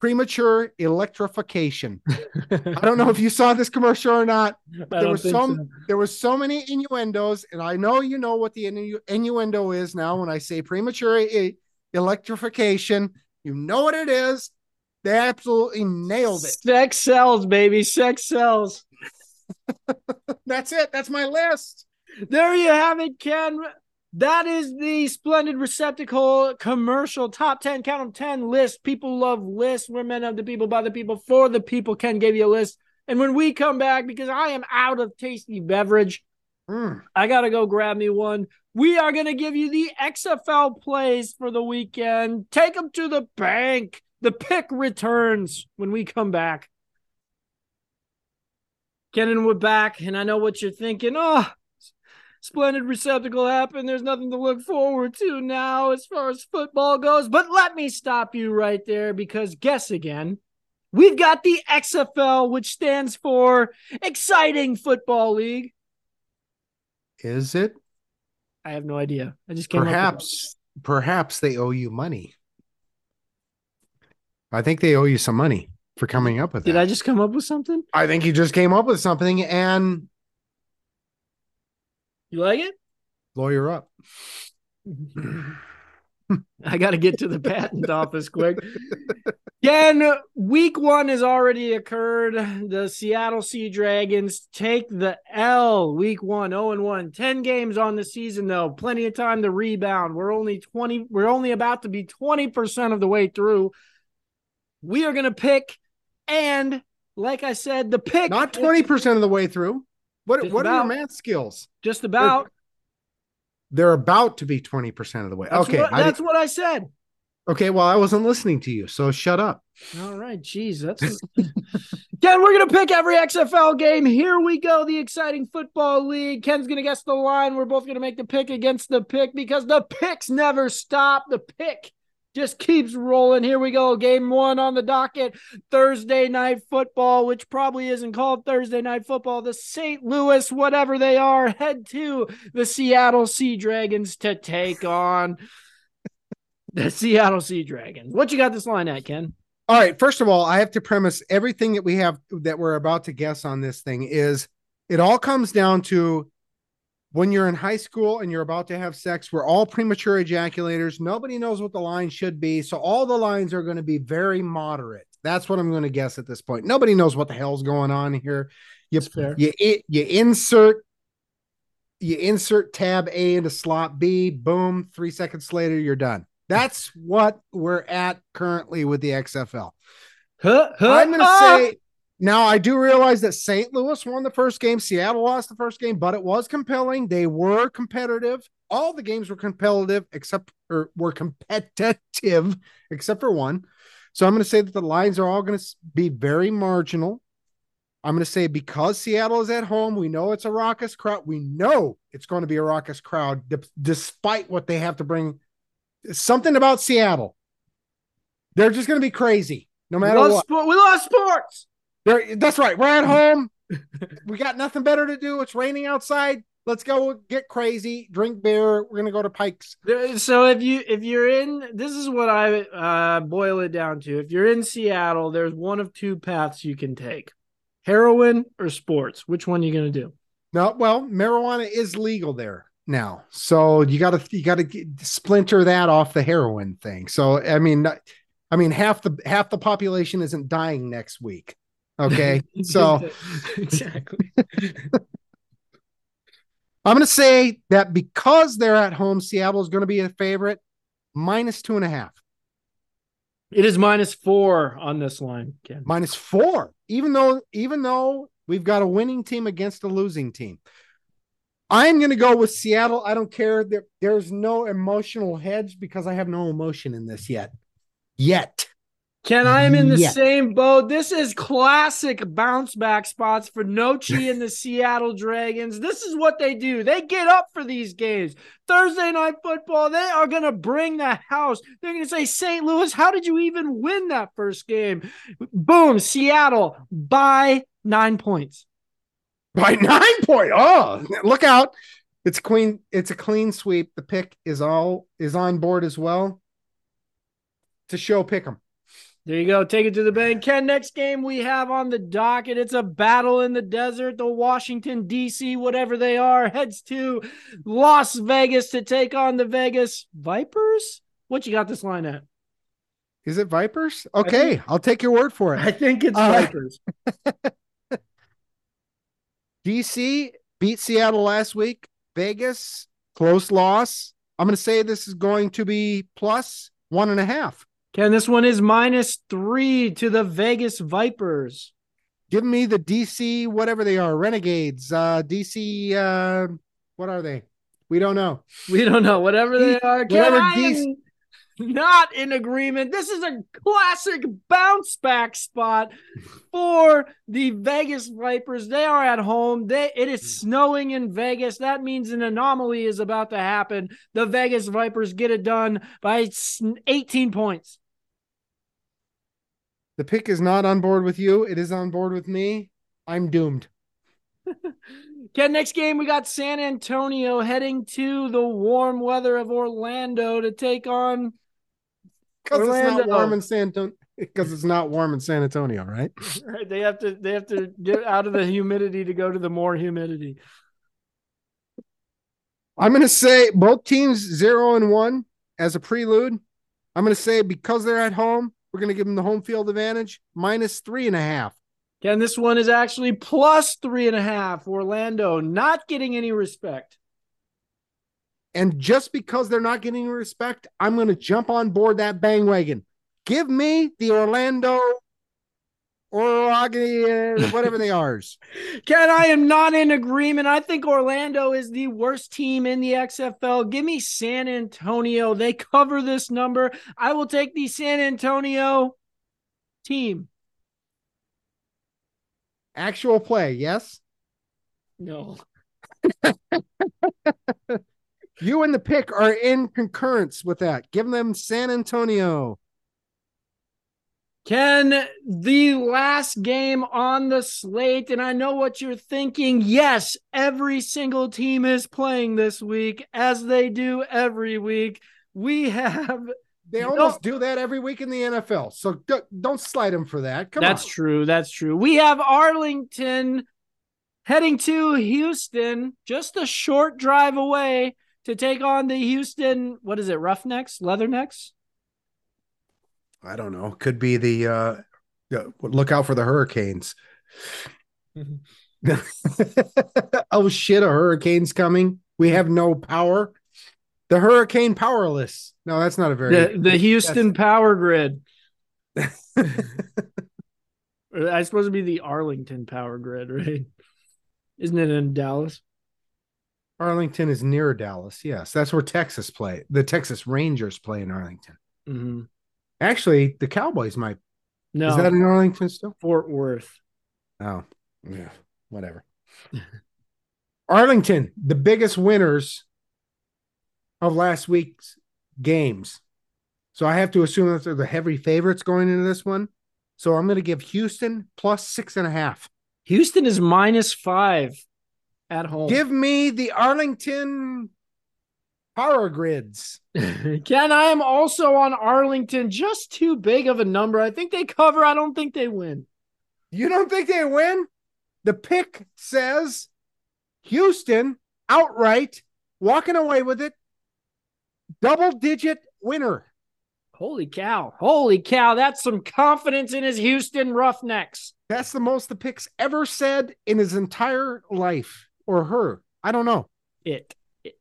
Premature electrification. I don't know if you saw this commercial or not. There was some so. there was so many innuendos, and I know you know what the innu- innuendo is now when I say premature e- electrification. You know what it is. They absolutely nailed it. Sex sells, baby. Sex sells. [LAUGHS] That's it. That's my list. There you have it, Ken. That is the splendid receptacle commercial top 10 count of 10 list. People love lists. We're men of the people, by the people, for the people. Ken gave you a list. And when we come back, because I am out of tasty beverage, Mm. I got to go grab me one. We are going to give you the XFL plays for the weekend. Take them to the bank. The pick returns when we come back. Kenan, we're back, and I know what you're thinking. Oh, splendid receptacle happened. There's nothing to look forward to now as far as football goes. But let me stop you right there because guess again. We've got the XFL, which stands for Exciting Football League. Is it? I have no idea. I just came up Perhaps, perhaps they owe you money. I think they owe you some money for coming up with Did that. I just come up with something? I think you just came up with something and You like it? lawyer up. [LAUGHS] I got to get to the patent office quick. [LAUGHS] Again, week one has already occurred. The Seattle Sea Dragons take the L week one, 0 and 1. 10 games on the season, though. Plenty of time to rebound. We're only 20, we're only about to be 20% of the way through. We are going to pick, and like I said, the pick Not 20% of the way through. What what are your math skills? just about. They're about to be 20% of the way. That's okay. what, that's didn't- what I said. Okay, well, I wasn't listening to you, so shut up. All right, geez, that's [LAUGHS] Ken. We're gonna pick every XFL game. Here we go. The exciting football league. Ken's gonna guess the line. We're both gonna make the pick against the pick because the picks never stop. The pick just keeps rolling. Here we go. Game one on the docket. Thursday night football, which probably isn't called Thursday night football. The St. Louis, whatever they are, head to the Seattle Sea Dragons to take on the Seattle Sea Dragons. What you got this line at, Ken? All right. First of all, I have to premise everything that we have that we're about to guess on this thing is it all comes down to when you're in high school and you're about to have sex, we're all premature ejaculators. Nobody knows what the line should be. So all the lines are going to be very moderate. That's what I'm going to guess at this point. Nobody knows what the hell's going on here. You, you, you insert you insert tab A into slot B, boom, three seconds later, you're done. That's what we're at currently with the XFL. Huh, huh, I'm going to ah! say now I do realize that St. Louis won the first game, Seattle lost the first game, but it was compelling. They were competitive. All the games were competitive except or were competitive [LAUGHS] except for one. So I'm going to say that the lines are all going to be very marginal. I'm going to say because Seattle is at home, we know it's a raucous crowd. We know it's going to be a raucous crowd, d- despite what they have to bring. Something about Seattle. They're just going to be crazy, no matter love what. sport. we love sports. They're, that's right. We're at [LAUGHS] home. we got nothing better to do. It's raining outside. Let's go get crazy, drink beer. We're gonna go to Pikes. So if you if you're in, this is what I uh, boil it down to. If you're in Seattle, there's one of two paths you can take: heroin or sports. Which one are you gonna do? No, well, marijuana is legal there now, so you got to you got to splinter that off the heroin thing. So I mean, I mean half the half the population isn't dying next week. Okay, [LAUGHS] so exactly. [LAUGHS] I'm going to say that because they're at home, Seattle is going to be a favorite, minus two and a half. It is minus four on this line, Ken. minus four, even though even though we've got a winning team against a losing team. I'm going to go with Seattle. I don't care. There, there's no emotional hedge because I have no emotion in this yet. Yet. Ken, I am in the Yeah. same boat. This is classic bounce back spots for Nochi and the [LAUGHS] Seattle Dragons. This is what they do. They get up for these games. Thursday night football, they are going to bring the house. They're going to say, St. Louis, how did you even win that first game? Boom, Seattle by nine points. By [LAUGHS] nine point. Oh, look out. It's queen. It's a clean sweep. The pick is all is on board as well. To show pick 'em. There you go. Take it to the bank. Ken, next game we have on the docket. It's a battle in the desert. The Washington, D.C., whatever they are, heads to Las Vegas to take on the Vegas Vipers. What you got this line at? Is it Vipers? Okay, I'll take your word for it. I think it's Uh, Vipers. [LAUGHS] DC beat Seattle last week. Vegas, close loss. I'm going to say this is going to be plus one and a half. Ken, this one is minus three to the Vegas Vipers. Give me the DC, whatever they are, Renegades, uh, DC, uh, what are they? We don't know. We don't know. Whatever they are. Ken, Whatever am not in agreement. This is a classic bounce back spot for the Vegas Vipers. They are at home. They it is hmm. snowing in Vegas. That means an anomaly is about to happen. The Vegas Vipers get it done by 18 points. The pick is not on board with you. It is on board with me. I'm doomed. [LAUGHS] Ken, next game we got San Antonio heading to the warm weather of Orlando to take on Because it's not warm in San Antonio. [LAUGHS] Because it's not warm in San Antonio, right? [LAUGHS] Right, they have to they have to get out of the humidity to go to the more humidity. I'm going to say both teams zero and one as a prelude. I'm going to say because they're at home, we're going to give them the home field advantage minus three and a half. and this one is actually plus three and a half. Orlando not getting any respect. And just because they're not getting respect, I'm going to jump on board that bandwagon. Give me the Orlando or uh, [LAUGHS] whatever they are. Ken, I am not in agreement. I think Orlando is the worst team in the XFL. Give me San Antonio. They cover this number. I will take the San Antonio team. Actual play, yes? No. [LAUGHS] You and the pick are in concurrence with that. Give them San Antonio. Ken, the last game on the slate, and I know what you're thinking. Yes, every single team is playing this week, as they do every week. We have They almost do that every week in the NFL. So do, don't slide them for that. Come that's on. true. That's true. We have Arlington heading to Houston, just a short drive away to take on the Houston, what is it, Roughnecks, Leathernecks? I don't know. Could be the uh look out for the hurricanes. [LAUGHS] oh shit, a hurricane's coming. We have no power. The hurricane powerless. No, that's not a very The, the Houston Power Grid. I suppose it'd be the Arlington Power Grid, right? Isn't it in Dallas? Arlington is near Dallas. Yes, that's where Texas play. The Texas Rangers play in Arlington. Mm-hmm. Actually, the Cowboys might. No, Is that in Arlington still? Fort Worth. Oh, yeah, whatever. [LAUGHS] Arlington, the biggest winners of last week's games. So I have to assume that they're the heavy favorites going into this one. So I'm going to give Houston plus six and a half. Houston is minus five at home. Give me the Arlington power grids. [LAUGHS] Ken, I am also on Arlington. Just too big of a number. I think they cover. I don't think they win. You don't think they win? The pick says Houston outright, walking away with it, double digit winner. Holy cow. Holy cow. That's some confidence in his Houston Roughnecks. That's the most the pick's ever said in his entire life or her. I don't know. It, it,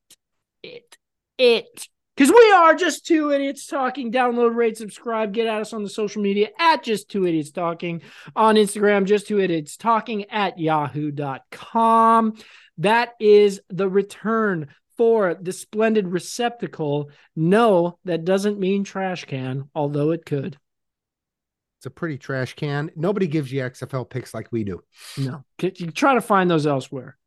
it, it. Because we are just two idiots talking. Download, rate, subscribe, get at us on the social media at just two idiots talking on Instagram, just two idiots talking at yahoo.com. That is the return for the splendid receptacle. No, that doesn't mean trash can, although it could. It's a pretty trash can. Nobody gives you XFL picks like we do. No, you try to find those elsewhere.